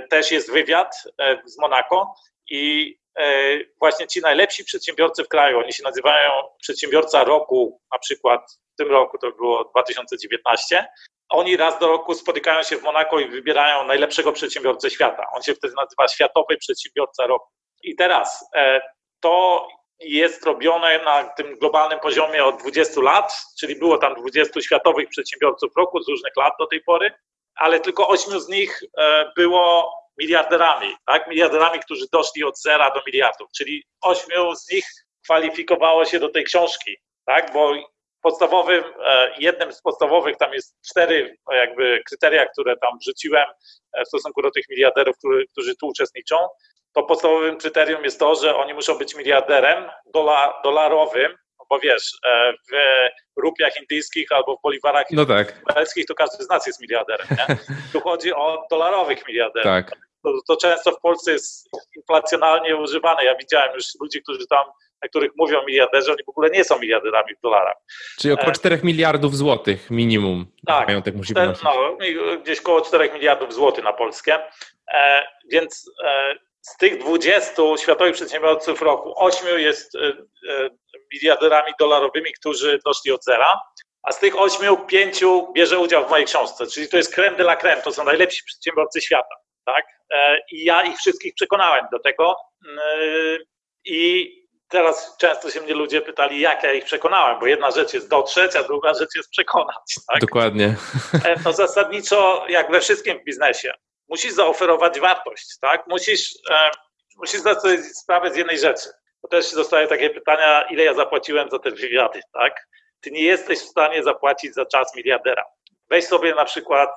też jest wywiad e, z Monako i e, właśnie ci najlepsi przedsiębiorcy w kraju, oni się nazywają przedsiębiorca roku, na przykład w tym roku to było 2019, oni raz do roku spotykają się w Monako i wybierają najlepszego przedsiębiorcę świata. On się wtedy nazywa Światowy Przedsiębiorca Roku. I teraz to jest robione na tym globalnym poziomie od 20 lat, czyli było tam 20 światowych przedsiębiorców roku z różnych lat do tej pory, ale tylko 8 z nich e, było miliarderami, tak? Miliarderami, którzy doszli od zera do miliardów, czyli 8 z nich kwalifikowało się do tej książki, tak? Bo podstawowym, e, jednym z podstawowych, tam jest cztery jakby kryteria, które tam wrzuciłem e, w stosunku do tych miliarderów, którzy, którzy tu uczestniczą, to podstawowym kryterium jest to, że oni muszą być miliarderem dola, dolarowym, bo wiesz, e, w rupiach indyjskich albo w boliwarach no tak. to każdy z nas jest miliarderem. Nie? Tu chodzi o dolarowych miliarderów. Tak. To, to, często w Polsce jest inflacjonalnie używane. Ja widziałem już ludzi, którzy tam, na których mówią miliarderzy, oni w ogóle nie są miliarderami w dolarach. Czyli około 4 e... miliardów złotych minimum tak, mają tak możliwości. No, gdzieś około 4 miliardów złotych na Polskę. E, więc e, z tych 20 światowych przedsiębiorców roku, 8 jest e, e, miliarderami dolarowymi, którzy doszli od zera, a z tych 8 5 bierze udział w mojej książce, czyli to jest creme de la creme, to są najlepsi przedsiębiorcy świata. Tak? E, I ja ich wszystkich przekonałem do tego. I teraz często się mnie ludzie pytali, jak ja ich przekonałem, bo jedna rzecz jest dotrzeć, a druga rzecz jest przekonać. Tak? Dokładnie. No zasadniczo, jak we wszystkim w biznesie, musisz zaoferować wartość, tak? Musisz, e, musisz zdać sobie sprawę z jednej rzeczy. Bo też dostaję takie pytania, ile ja zapłaciłem za te wywiady, tak? Ty nie jesteś w stanie zapłacić za czas miliardera. Weź sobie na przykład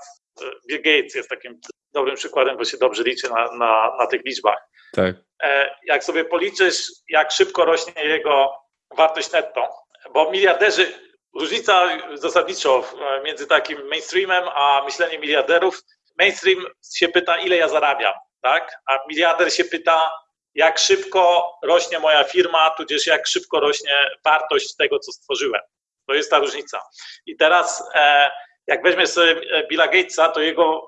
e, Bill Gates jest takim dobrym przykładem, bo się dobrze liczy na, na, na tych liczbach. Tak. E, jak sobie policzysz, jak szybko rośnie jego wartość netto, bo miliarderzy, różnica zasadniczo e, między takim mainstreamem a myśleniem miliarderów mainstream się pyta, ile ja zarabiam, tak? A miliarder się pyta, jak szybko rośnie moja firma, tudzież jak szybko rośnie wartość tego, co stworzyłem. To jest ta różnica. I teraz, e, jak weźmie sobie e, Billa Gatesa, to jego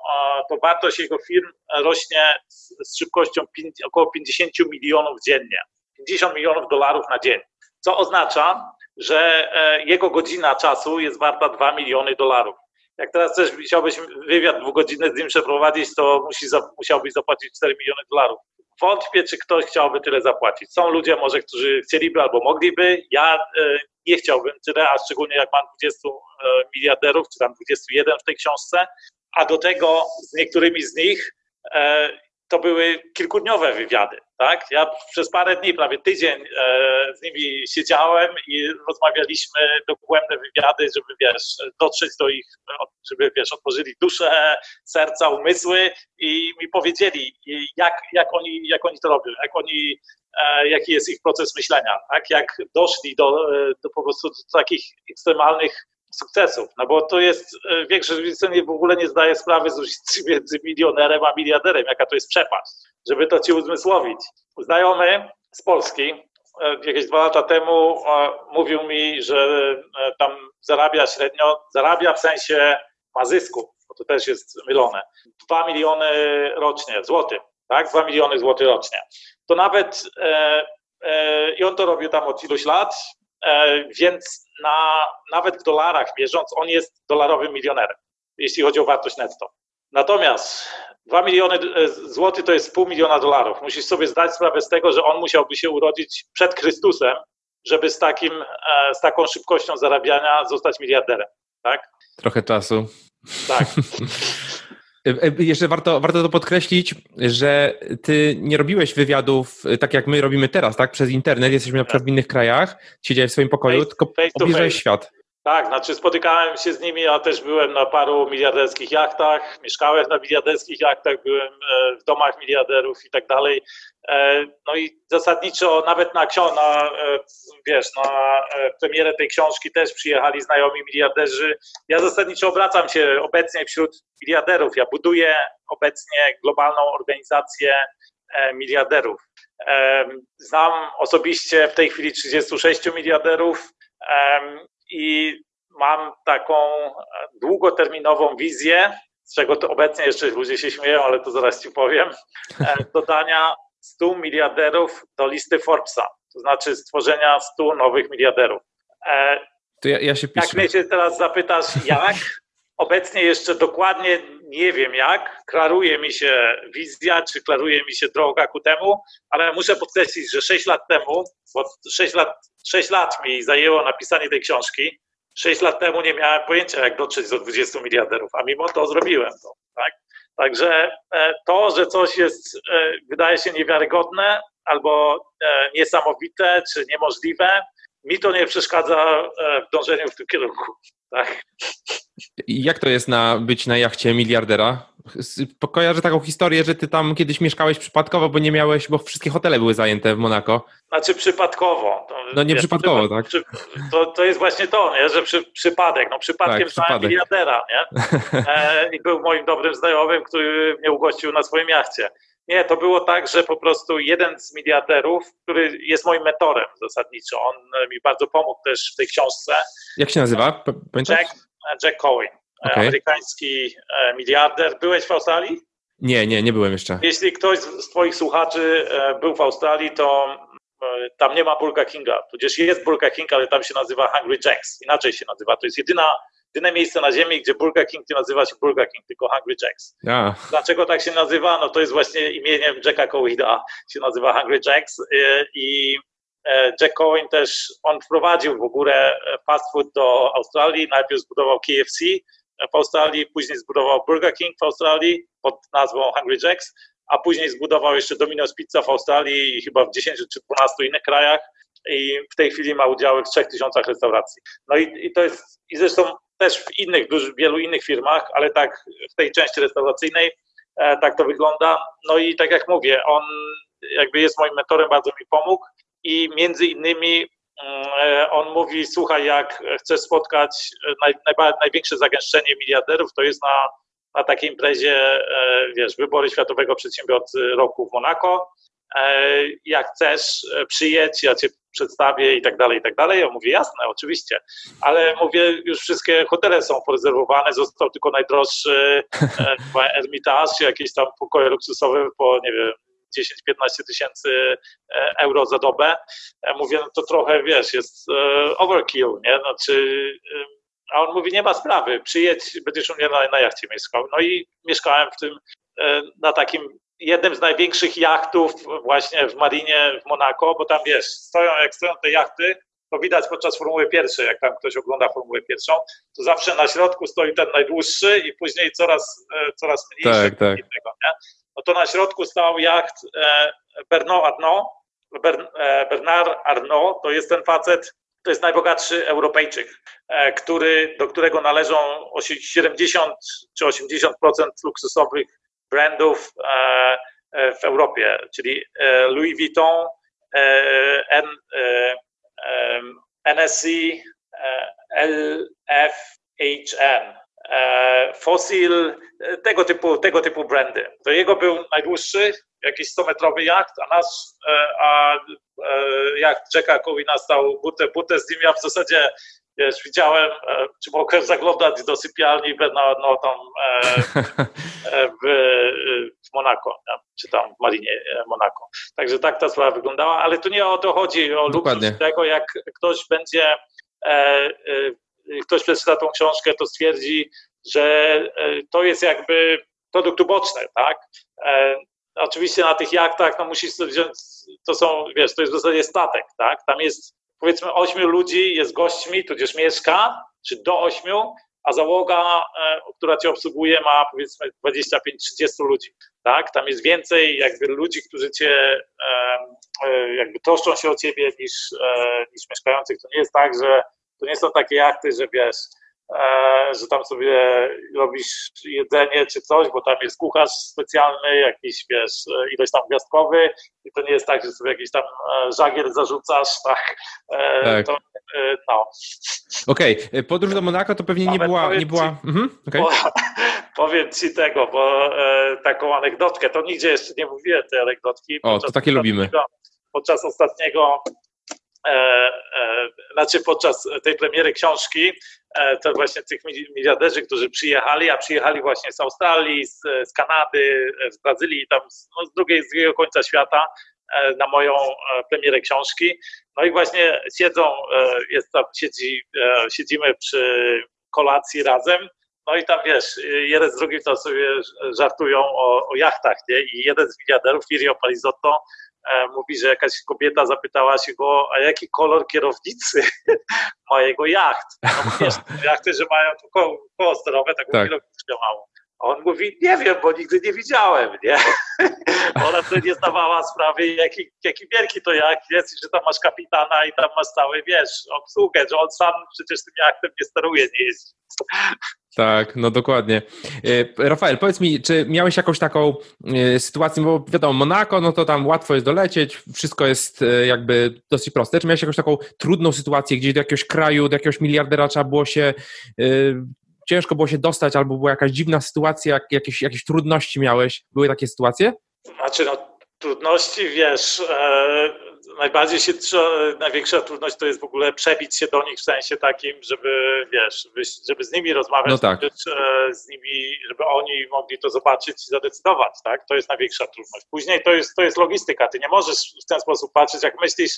to wartość jego firm rośnie z szybkością około 50 milionów dziennie. 50 milionów dolarów na dzień. Co oznacza, że e, jego godzina czasu jest warta 2 miliony dolarów jak teraz też chciałbyś wywiad dwugodzinny z nim przeprowadzić, to musi, musiałbyś zapłacić 4 miliony dolarów. Wątpię, czy ktoś chciałby tyle zapłacić. Są ludzie może, którzy chcieliby albo mogliby. Ja e, nie chciałbym tyle, a szczególnie jak mam 20 e, miliarderów, czy tam 21 w tej książce, a do tego z niektórymi z nich e, to były kilkudniowe wywiady. Tak? Ja przez parę dni, prawie tydzień e, z nimi siedziałem i rozmawialiśmy dogłębne wywiady, żeby wiesz, dotrzeć do ich, żeby wiesz, otworzyli duszę, serca, umysły i mi powiedzieli, jak, jak, oni, jak oni to robią, jak oni, e, jaki jest ich proces myślenia, tak? jak doszli do, e, do po prostu do takich ekstremalnych sukcesów, no bo to jest, e, większość ludzi w ogóle nie zdaje sprawy z różnicy między milionerem a miliarderem, jaka to jest przepaść, żeby to ci uzmysłowić. Znajomy z Polski e, jakieś dwa lata temu e, mówił mi, że tam zarabia średnio, zarabia w sensie ma zysku, bo to też jest mylone, 2 miliony rocznie, złotych, tak, 2 miliony złotych rocznie. To nawet, e, e, i on to robił tam od iluś lat, e, więc na, nawet w dolarach mierząc, on jest dolarowym milionerem, jeśli chodzi o wartość netto. Natomiast 2 miliony e, złotych to jest pół miliona dolarów. Musisz sobie zdać sprawę z tego, że on musiałby się urodzić przed Chrystusem, żeby z, takim, e, z taką szybkością zarabiania zostać miliarderem. Tak? Trochę czasu. Tak. E, e, jeszcze warto, warto to podkreślić, że ty nie robiłeś wywiadów e, tak jak my robimy teraz, tak? Przez internet, jesteśmy na przykład w innych krajach, siedziałeś w swoim pokoju, face, tylko face świat. Tak, znaczy spotykałem się z nimi, ja też byłem na paru miliarderskich jachtach, mieszkałem na miliarderskich jachtach, byłem w domach miliarderów i tak dalej. E, no i zasadniczo nawet na, na, e, wiesz, na e, premierę tej książki też przyjechali znajomi miliarderzy. Ja zasadniczo obracam się obecnie wśród miliarderów. Ja buduję obecnie globalną organizację miliarderów. Znam osobiście w tej chwili 36 miliarderów i mam taką długoterminową wizję, z czego to obecnie jeszcze ludzie się śmieją, ale to zaraz ci powiem, dodania 100 miliarderów do listy Forbesa, to znaczy stworzenia 100 nowych miliarderów. E, to ja, ja się piszę. Jak mnie się teraz zapytasz, jak, obecnie jeszcze dokładnie nie wiem jak, klaruje mi się wizja, czy klaruje mi się droga ku temu, ale muszę podkreślić, że 6 lat temu, bo 6 lat, 6 lat mi zajęło napisanie tej książki, 6 lat temu nie miałem pojęcia, jak dotrzeć do 20 miliarderów, a mimo to zrobiłem to. Tak? Także e, to, że coś jest, e, wydaje się niewiarygodne albo e, niesamowite czy niemożliwe, mi to nie przeszkadza w dążeniu w tym kierunku. Tak? Jak to jest na, być na jachcie miliardera? Kojarzę taką historię, że ty tam kiedyś mieszkałeś przypadkowo, bo nie miałeś, bo wszystkie hotele były zajęte w Monako. Znaczy przypadkowo. To, no nie wiesz, przypadkowo, tak? Przy, to, to jest właśnie to, nie? że przy, przypadek, no przypadkiem tak, przypadek. miliardera, nie? E, I był moim dobrym znajomym, który mnie ugościł na swoim jachcie. Nie, to było tak, że po prostu jeden z miliarderów, który jest moim mentorem zasadniczo, on mi bardzo pomógł też w tej książce. Jak się nazywa? Pamiętasz? Jack, Jack Cohen, okay. amerykański e, miliarder. Byłeś w Australii? Nie, nie, nie byłem jeszcze. Jeśli ktoś z Twoich słuchaczy e, był w Australii, to e, tam nie ma Burger Kinga. Tudzież jest Burger King, ale tam się nazywa Hungry Jacks. Inaczej się nazywa. To jest jedyna jedyne miejsce na ziemi, gdzie Burger King nie nazywa się Burger King, tylko Hungry Jacks. Yeah. Dlaczego tak się nazywa? No to jest właśnie imieniem Jacka Cowida, się nazywa Hungry Jacks i e, Jack Cohen też, on wprowadził w ogóle fast food do Australii, najpierw zbudował KFC w Australii, później zbudował Burger King w Australii pod nazwą Hungry Jacks, a później zbudował jeszcze Domino's Pizza w Australii i chyba w 10 czy 12 innych krajach i w tej chwili ma udziały w 3000 restauracji. No i, i to jest, i zresztą też w innych, wielu innych firmach, ale tak w tej części restauracyjnej e, tak to wygląda. No i tak jak mówię, on jakby jest moim mentorem, bardzo mi pomógł i między innymi on mówi, słuchaj, jak chcesz spotkać naj, naj, największe zagęszczenie miliarderów, to jest na, na takiej imprezie, e, wiesz, wybory Światowego Przedsiębiorcy Roku w Monako. Jak chcesz, przyjedź, ja cię przedstawię i tak dalej, i tak dalej. Ja mówię, jasne, oczywiście, ale mówię, już wszystkie hotele są porezerwowane, został tylko najdroższy e, Ermitage, jakieś tam pokoje luksusowe po, nie wiem, 10-15 tysięcy e, euro za dobę. Ja mówię, no to trochę, wiesz, jest e, overkill, nie? Znaczy, a on mówi, nie ma sprawy, przyjedź, będziesz u mnie na, na jachcie mieszkał. No i mieszkałem w tym, na takim jednym z największych jachtów właśnie w marinie w Monako, bo tam wiesz, stoją, jak stoją te jachty, to widać podczas Formuły pierwszej, jak tam ktoś ogląda Formułę pierwszą, to zawsze na środku stoi ten najdłuższy i później coraz, e, coraz mniejszy. Tak, tak. Nie? To na środku stał jacht e, Bernard Arnault, e, Bernard Arnault, to jest ten facet, to jest najbogatszy Europejczyk, który, do którego należą 70 czy 80% luksusowych brandów e, e, w Europie, czyli e, Louis Vuitton, NSC, LFHN, Fossil, tego typu, tego typu brandy. To jego był najdłuższy, jakiś 100-metrowy jacht, a nasz, a jacht Jacka Cowina stał butę, butę z nim. Ja w zasadzie wiesz, widziałem, e, czy mogę zaglądać do sypialni no, no tam e, e, w, w Monako, czy tam w Marinie Monako. Także tak ta sprawa wyglądała, ale tu nie o to chodzi, o luksus tego, jak ktoś będzie, ktoś przeczyta tą książkę, to stwierdzi, że to jest jakby produkt uboczny, tak? Oczywiście na tych jachtach, no musisz sobie wziąć, to są, wiesz, to jest w zasadzie statek, tak? Tam jest powiedzmy ośmiu ludzi jest gośćmi, tudzież mieszka, czy do ośmiu, a załoga, e, która cię obsługuje, ma powiedzmy 25-30 ludzi. Tak? Tam jest więcej jakby ludzi, którzy cię e, jakby troszczą się o ciebie niż, e, niż mieszkających. To nie jest tak, że to nie są takie jachty, że wiesz, E, że tam sobie robisz jedzenie czy coś, bo tam jest kucharz specjalny, jakiś, wiesz, ilość tam gwiazdkowy i to nie jest tak, że sobie jakiś tam e, żagiel zarzucasz, tak, e, tak. To, no. Okej, okay. podróż do Monako to pewnie nie była... Nie była... Ci, mhm. okay. powiem ci tego, bo e, taką anegdotkę, to nigdzie jeszcze nie mówiłem tej anegdotki. O, to takie lubimy. Podczas ostatniego E, e, znaczy podczas tej premiery książki, e, to właśnie tych miliarderzy, którzy przyjechali, a przyjechali właśnie z Australii, z, z Kanady, z Brazylii, tam no, z, drugiej, z drugiego końca świata na moją premierę książki. No i właśnie siedzą, jest tam, siedzi, siedzimy przy kolacji razem, no i tam wiesz, jeden z drugim to sobie żartują o, o jachtach, nie? I jeden z miliarderów, Firio Palizotto, e, mówi, że jakaś kobieta zapytała się go, a jaki kolor kierownicy ma jego jacht? No wiesz, jachty, że mają tu koło, koło sterowe, tak, tak. mało. On mówi, nie wiem, bo nigdy nie widziałem, nie? Ona wtedy nie zdawała sprawy, jaki, jaki wielki to jak jest, że tam masz kapitana i tam masz cały, wiesz, obsługę, że on sam przecież tym jachtem nie steruje, nie jest. Tak, no dokładnie. E, Rafael, powiedz mi, czy miałeś jakąś taką e, sytuację, bo wiadomo, Monako, no to tam łatwo jest dolecieć, wszystko jest e, jakby dosyć proste. Czy miałeś jakąś taką trudną sytuację, gdzieś do jakiegoś kraju, do jakiegoś miliardera trzeba było się ciężko było się dostać, albo była jakaś dziwna sytuacja, jakieś, jakieś trudności miałeś? Były takie sytuacje? Znaczy, no, trudności, wiesz, e, najbardziej się, największa trudność to jest w ogóle przebić się do nich w sensie takim, żeby, wiesz, żeby z nimi rozmawiać, no tak. żeby, e, z nimi, żeby oni mogli to zobaczyć i zadecydować, tak? To jest największa trudność. Później to jest, to jest logistyka. Ty nie możesz w ten sposób patrzeć, jak myślisz,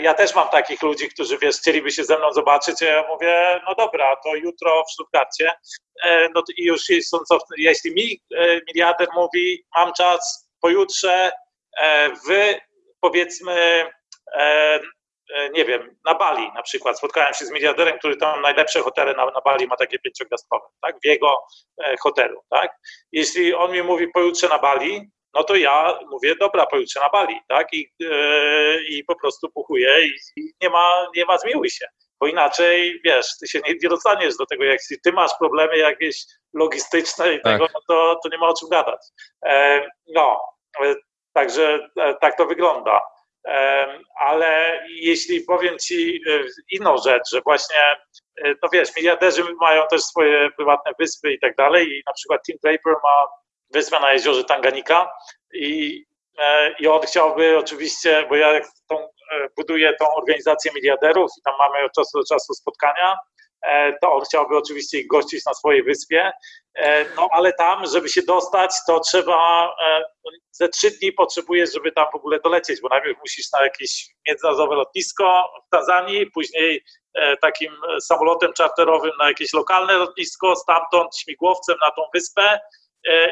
ja też mam takich ludzi, którzy wiesz, chcieliby się ze mną zobaczyć. Ja mówię, no dobra, to jutro w Stuttgarcie. E, no i już są jeśli mi e, miliarder mówi, mam czas pojutrze, wy powiedzmy, nie wiem, na Bali na przykład. Spotkałem się z miliarderem, który tam najlepsze hotele na, na Bali ma takie pięciogwiazdkowe, tak, w jego hotelu, tak. Jeśli on mi mówi pojutrze na Bali, no to ja mówię, dobra, pojutrze na Bali, tak? I, yy, i po prostu puchuję i, i, nie, ma, nie ma zmiłuj się, bo inaczej, wiesz, ty się nie, nie dostaniesz do tego, jak ty masz problemy jakieś logistyczne i tak. tego, no to, to nie ma o czym gadać. E, no, e, także e, tak to wygląda. E, ale jeśli powiem Ci e, inną rzecz, że właśnie, no wiesz, miliarderzy mają też swoje prywatne wyspy i tak dalej i na przykład Tim Draper ma wyspę na jeziorze Tanganika i, e, i on chciałby oczywiście, bo ja tą, e, buduję tą organizację miliarderów i tam mamy od czasu do czasu spotkania, e, to on chciałby oczywiście ich gościć na swojej wyspie, no ale tam, żeby się dostać, to trzeba, ze trzy dni potrzebujesz, żeby tam w ogóle dolecieć, bo najpierw musisz na jakieś międzynarodowe lotnisko w Tanzanii, później takim samolotem czarterowym na jakieś lokalne lotnisko, stamtąd śmigłowcem na tą wyspę,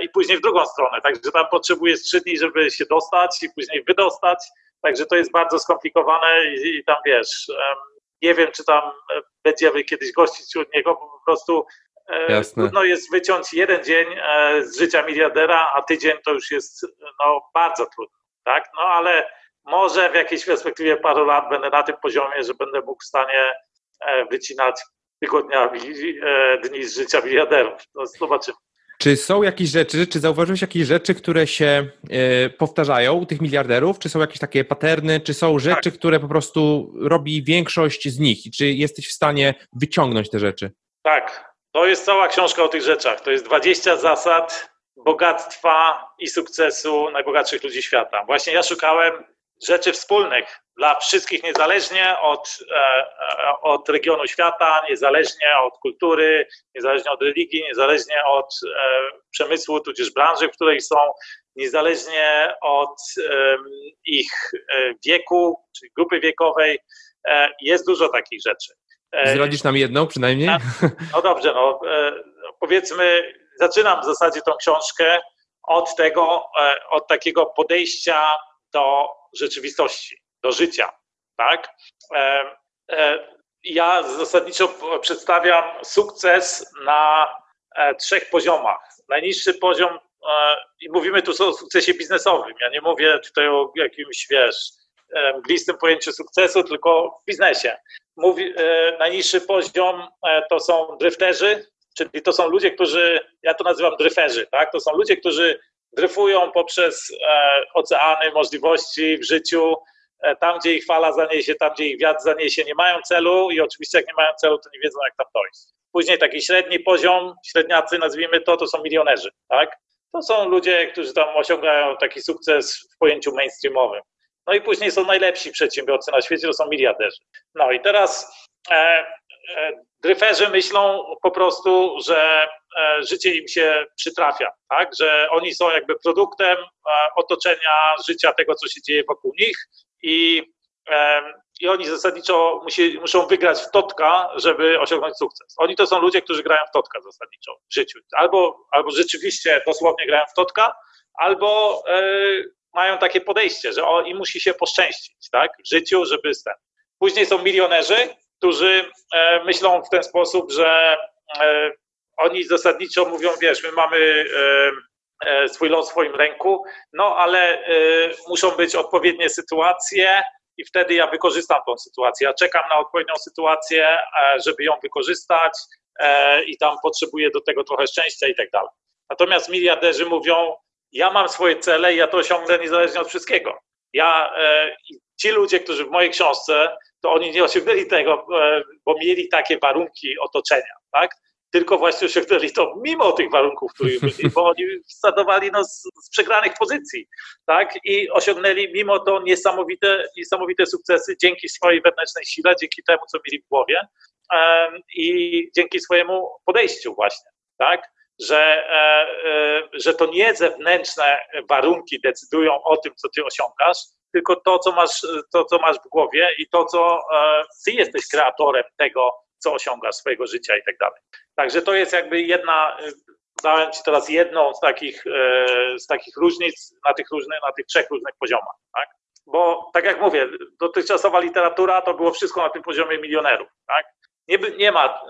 i później w drugą stronę. Także tam potrzebujesz trzy dni, żeby się dostać i później wydostać. Także to jest bardzo skomplikowane i, i tam wiesz, nie wiem, czy tam e, będziemy kiedyś gościć od niego, bo po prostu e, Jasne. trudno jest wyciąć jeden dzień z życia miliardera, a tydzień to już jest no, bardzo trudno, tak? No ale może w jakiejś perspektywie paru lat będę na tym poziomie, że będę mógł w stanie wycinać tygodniami dni z życia miliarderów. No, zobaczymy. Czy są jakieś rzeczy, czy zauważyłeś jakieś rzeczy, które się y, powtarzają u tych miliarderów? Czy są jakieś takie paterny, czy są rzeczy, tak. które po prostu robi większość z nich? I czy jesteś w stanie wyciągnąć te rzeczy? Tak, to jest cała książka o tych rzeczach. To jest 20 zasad bogactwa i sukcesu najbogatszych ludzi świata. Właśnie ja szukałem rzeczy wspólnych dla wszystkich, niezależnie od, e, e, od regionu świata, niezależnie od kultury, niezależnie od religii, niezależnie od e, przemysłu, tudzież branży, w której są, niezależnie od ich wieku, czy grupy wiekowej. Jest dużo takich rzeczy. Zdradzisz nam jedną przynajmniej? No dobrze, no powiedzmy, zaczynam w zasadzie tą książkę od tego, od takiego podejścia do rzeczywistości, do życia. Tak? E, e, ja zasadniczo przedstawiam sukces na e, trzech poziomach. Najniższy poziom, i mówimy tu o sukcesie biznesowym. Ja nie mówię tutaj o jakimś, wiesz, mglistym pojęciu sukcesu, tylko w biznesie. Mówi, najniższy poziom to są dryfterzy, czyli to są ludzie, którzy, ja to nazywam dryferzy, tak? To są ludzie, którzy dryfują poprzez oceany możliwości w życiu, tam gdzie ich fala zaniesie, tam gdzie ich wiatr zaniesie, nie mają celu i oczywiście jak nie mają celu, to nie wiedzą jak tam dojść. Później taki średni poziom, średniacy nazwijmy to, to są milionerzy, tak? To są ludzie, którzy tam osiągają taki sukces w pojęciu mainstreamowym. No i później są najlepsi przedsiębiorcy na świecie, to są miliarderzy. No i teraz e, e, dryferzy myślą po prostu, że e, życie im się przytrafia, tak? że oni są jakby produktem e, otoczenia życia tego, co się dzieje wokół nich i, i oni zasadniczo musi, muszą wygrać w totka, żeby osiągnąć sukces. Oni to są ludzie, którzy grają w totka zasadniczo w życiu. Albo, albo rzeczywiście dosłownie grają w totka, albo e, mają takie podejście, że o, im musi się poszczęścić tak, w życiu, żeby ten. Później są milionerzy, którzy e, myślą w ten sposób, że e, oni zasadniczo mówią, wiesz, my mamy swój los w swoim ręku, no ale muszą być odpowiednie sytuacje i wtedy ja wykorzystam tą sytuację. Ja czekam na odpowiednią sytuację, żeby ją wykorzystać i tam potrzebuję do tego trochę szczęścia i tak dalej. Natomiast miliarderzy mówią, ja mam swoje cele i ja to osiągnę niezależnie od wszystkiego. Ja, ci ludzie, którzy w mojej książce to oni nie osiągnęli tego, e, bo mieli takie warunki otoczenia, tak? Tylko właśnie osiągnęli to mimo tych warunków, które byli, bo oni startowali no, z, z, przegranych pozycji, tak? I osiągnęli mimo to niesamowite, niesamowite sukcesy dzięki swojej wewnętrznej sile, dzięki temu, co mieli w głowie um, i dzięki swojemu podejściu właśnie, tak? Że, e, e, że to nie zewnętrzne warunki decydują o tym, co ty osiągasz, tylko to, co masz, to, co masz w głowie i to, co e, ty jesteś kreatorem tego, co osiągasz swojego życia i tak dalej. Także to jest jakby jedna, e, dałem ci teraz jedną z takich, e, z takich różnic na tych, różnych, na tych trzech różnych poziomach. Tak? Bo tak jak mówię, dotychczasowa literatura to było wszystko na tym poziomie milionerów. Tak? Nie, nie, ma,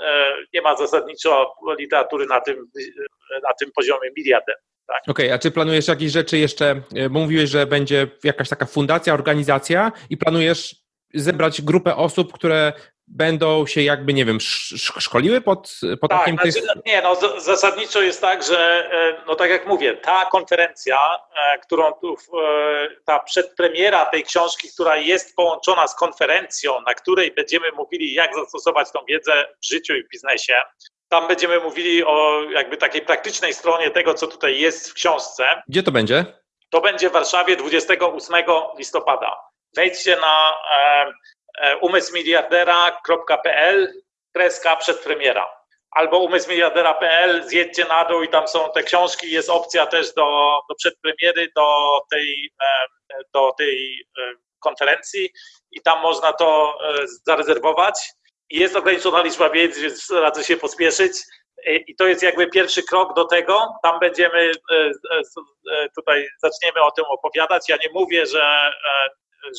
nie ma zasadniczo literatury na tym, na tym poziomie miliarderów. Tak. Okej, okay, a czy planujesz jakieś rzeczy jeszcze, e, mówiłeś, że będzie jakaś taka fundacja, organizacja i planujesz zebrać grupę osób, które będą się jakby, nie wiem, szkoliły pod, pod tak, takim... Znaczy, nie, no zasadniczo jest tak, że e, no tak jak mówię, ta konferencja, e, którą tu, ta przedpremiera tej książki, która jest połączona z konferencją, na której będziemy mówili, jak zastosować tą wiedzę w życiu i w biznesie, tam będziemy mówili o jakby takiej praktycznej stronie tego, co tutaj jest w książce. Gdzie to będzie? To będzie w Warszawie 28 listopada. Wejdźcie na e, e, umysłmiliardera.pl kreska przedpremiera albo umysłmiliardera.pl, zjedźcie na dół i tam są te książki, jest opcja też do, do przedpremiery, do tej, e, do tej e, konferencji i tam można to e, zarezerwować jest ograniczona liczba wiedzy, więc radzę się pospieszyć. E, I to jest jakby pierwszy krok do tego. Tam będziemy, e, e, tutaj zaczniemy o tym opowiadać. Ja nie mówię, że,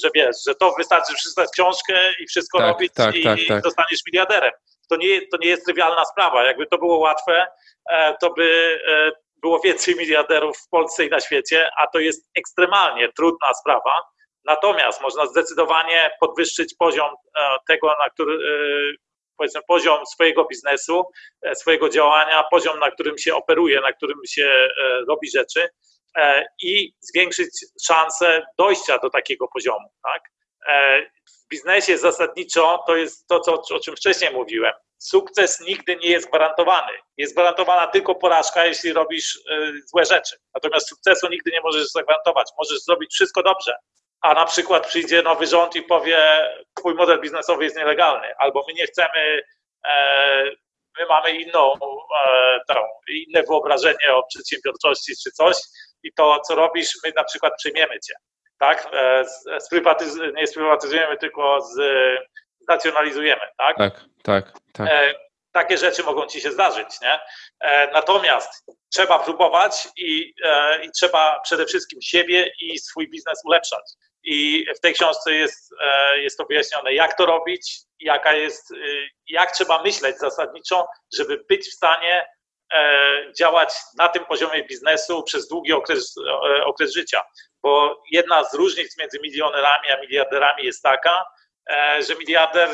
że wiesz, że to wystarczy przeczytać książkę i wszystko tak, robić tak, i, tak, tak. zostaniesz miliarderem. To nie, to nie jest trywialna sprawa. Jakby to było łatwe, to by było więcej miliarderów w Polsce i na świecie, a to jest ekstremalnie trudna sprawa Natomiast można zdecydowanie podwyższyć poziom e, tego, na który, e, powiedzmy, poziom swojego biznesu, e, swojego działania, poziom, na którym się operuje, na którym się robi rzeczy i zwiększyć szanse dojścia do takiego poziomu. Tak? W biznesie zasadniczo to jest to, co, o czym wcześniej mówiłem. Sukces nigdy nie jest gwarantowany. Jest gwarantowana tylko porażka, jeśli robisz złe rzeczy. Natomiast sukcesu nigdy nie możesz zagwarantować. Możesz zrobić wszystko dobrze, a na przykład przyjdzie nowy rząd i powie, twój model biznesowy jest nielegalny, albo my nie chcemy, e, my mamy inną, e, tą, inne wyobrażenie o przedsiębiorczości czy coś i to, co robisz, my na przykład przyjmiemy cię. Tak? E, sprywatyz- nie sprywatyzujemy, tylko z, znacjonalizujemy. Tak, tak, tak. tak. E, takie rzeczy mogą ci się zdarzyć, nie? E, natomiast trzeba próbować i, e, i trzeba przede wszystkim siebie i swój biznes ulepszać. I w tej książce jest, e, jest to wyjaśnione, jak to robić, jaka jest, y, jak trzeba myśleć zasadniczo, żeby być w stanie działać na tym poziomie biznesu przez długi okres, e, okres życia. Bo jedna z różnic między milionerami a miliarderami jest taka, że miliarder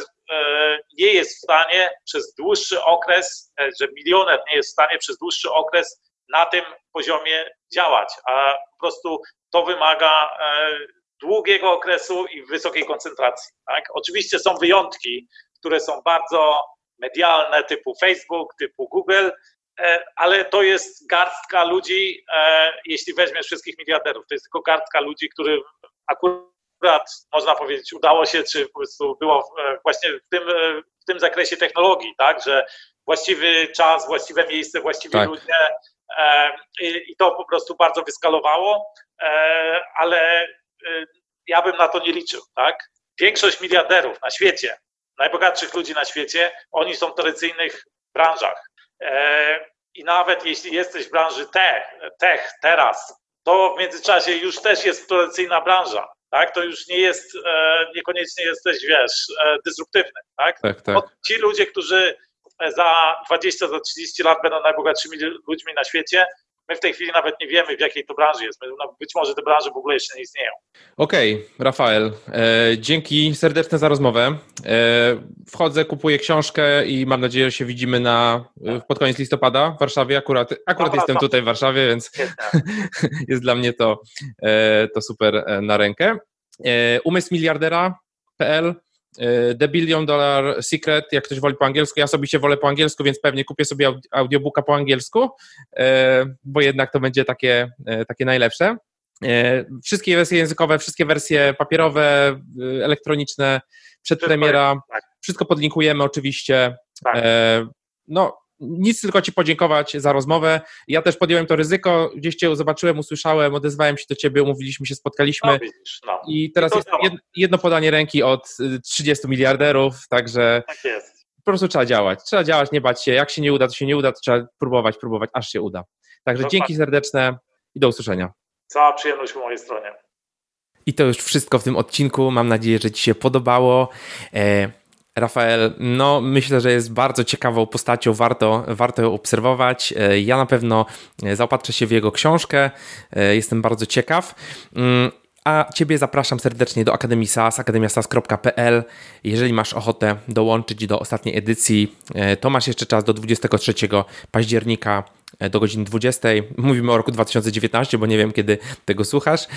nie jest w stanie przez dłuższy okres, że milioner nie jest w stanie przez dłuższy okres na tym poziomie działać, a po prostu to wymaga długiego okresu i wysokiej koncentracji. Tak? Oczywiście są wyjątki, które są bardzo medialne, typu Facebook, typu Google, e, ale to jest garstka ludzi, e, jeśli weźmiesz wszystkich miliarderów, to jest tylko garstka ludzi, którym akurat, można powiedzieć, udało się, czy po prostu było e, właśnie w tym, w tym zakresie technologii, tak, że właściwy czas, właściwe miejsce, właściwi tak. ludzie i to po prostu bardzo wyskalowało, ale ja bym na to nie liczył, tak? większość miliarderów na świecie, najbogatszych ludzi na świecie, oni są w tradycyjnych branżach. E, I nawet jeśli jesteś w branży tech, tech teraz, to w międzyczasie już też jest tradycyjna branża. Tak, to już nie jest, e, niekoniecznie jesteś, wiesz, e, dysruptywny. Tak? Tak, tak. Ci ludzie, którzy za 20, za 30 lat będą najbogatszymi ludźmi na świecie, My w tej chwili nawet nie wiemy, w jakiej to branży jest. No, być może te branże w ogóle jeszcze nie istnieją. Okej, okay, Rafael, e, dzięki serdeczne za rozmowę. E, wchodzę, kupuję książkę i mam nadzieję, że się widzimy na, pod koniec listopada w Warszawie. Akurat, akurat jestem tutaj w Warszawie, więc jest dla mnie to, e, to super e, na rękę. E, umysł miliardera.pl E, The Billion Dollar Secret, jak ktoś woli po angielsku. Ja osobiście wolę po angielsku, więc pewnie kupię sobie audiobooka po angielsku, e, bo jednak to będzie takie, e, takie najlepsze. Wszystkie wersje językowe, wszystkie wersje papierowe, elektroniczne, przedpremiera, tak. wszystko podlinkujemy oczywiście. Tak. No, nic tylko Ci podziękować za rozmowę. Ja też podjąłem to ryzyko, gdzieś Cię zobaczyłem, usłyszałem, odezwałem się do Ciebie, umówiliśmy się, spotkaliśmy. No, widzisz, no. I teraz jest jedno podanie ręki od 30 y, miliarderów, także tak jest. po prostu trzeba działać. Trzeba działać, nie bać się. Jak się nie uda, to się nie uda, to trzeba próbować, próbować, aż się uda. Także no, dzięki serdeczne i do usłyszenia. Cała przyjemność po mojej stronie. I to już wszystko w tym odcinku. Mam nadzieję, że Ci się podobało. E, Rafael, no myślę, że jest bardzo ciekawą postacią, warto, warto ją obserwować. E, ja na pewno e, zaopatrzę się w jego książkę, e, jestem bardzo ciekaw. Mm, a Ciebie zapraszam serdecznie do Akademii SAS, akademiasas.pl. Jeżeli masz ochotę dołączyć do ostatniej edycji, to masz jeszcze czas do 23 października do godziny 20. Mówimy o roku 2019, bo nie wiem, kiedy tego słuchasz.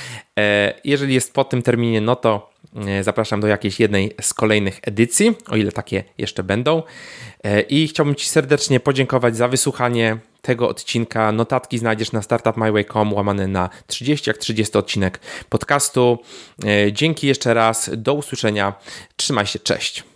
Jeżeli jest po tym terminie, no to E, zapraszam do jakiejś jednej z kolejnych edycji, o ile takie jeszcze będą. E, I chciałbym Ci serdecznie podziękować za wysłuchanie tego odcinka. Notatki znajdziesz na startupmyway.com łamane na 30 jak 30 odcinek podcastu. E, dzięki jeszcze raz, do usłyszenia. Trzymaj się, cześć.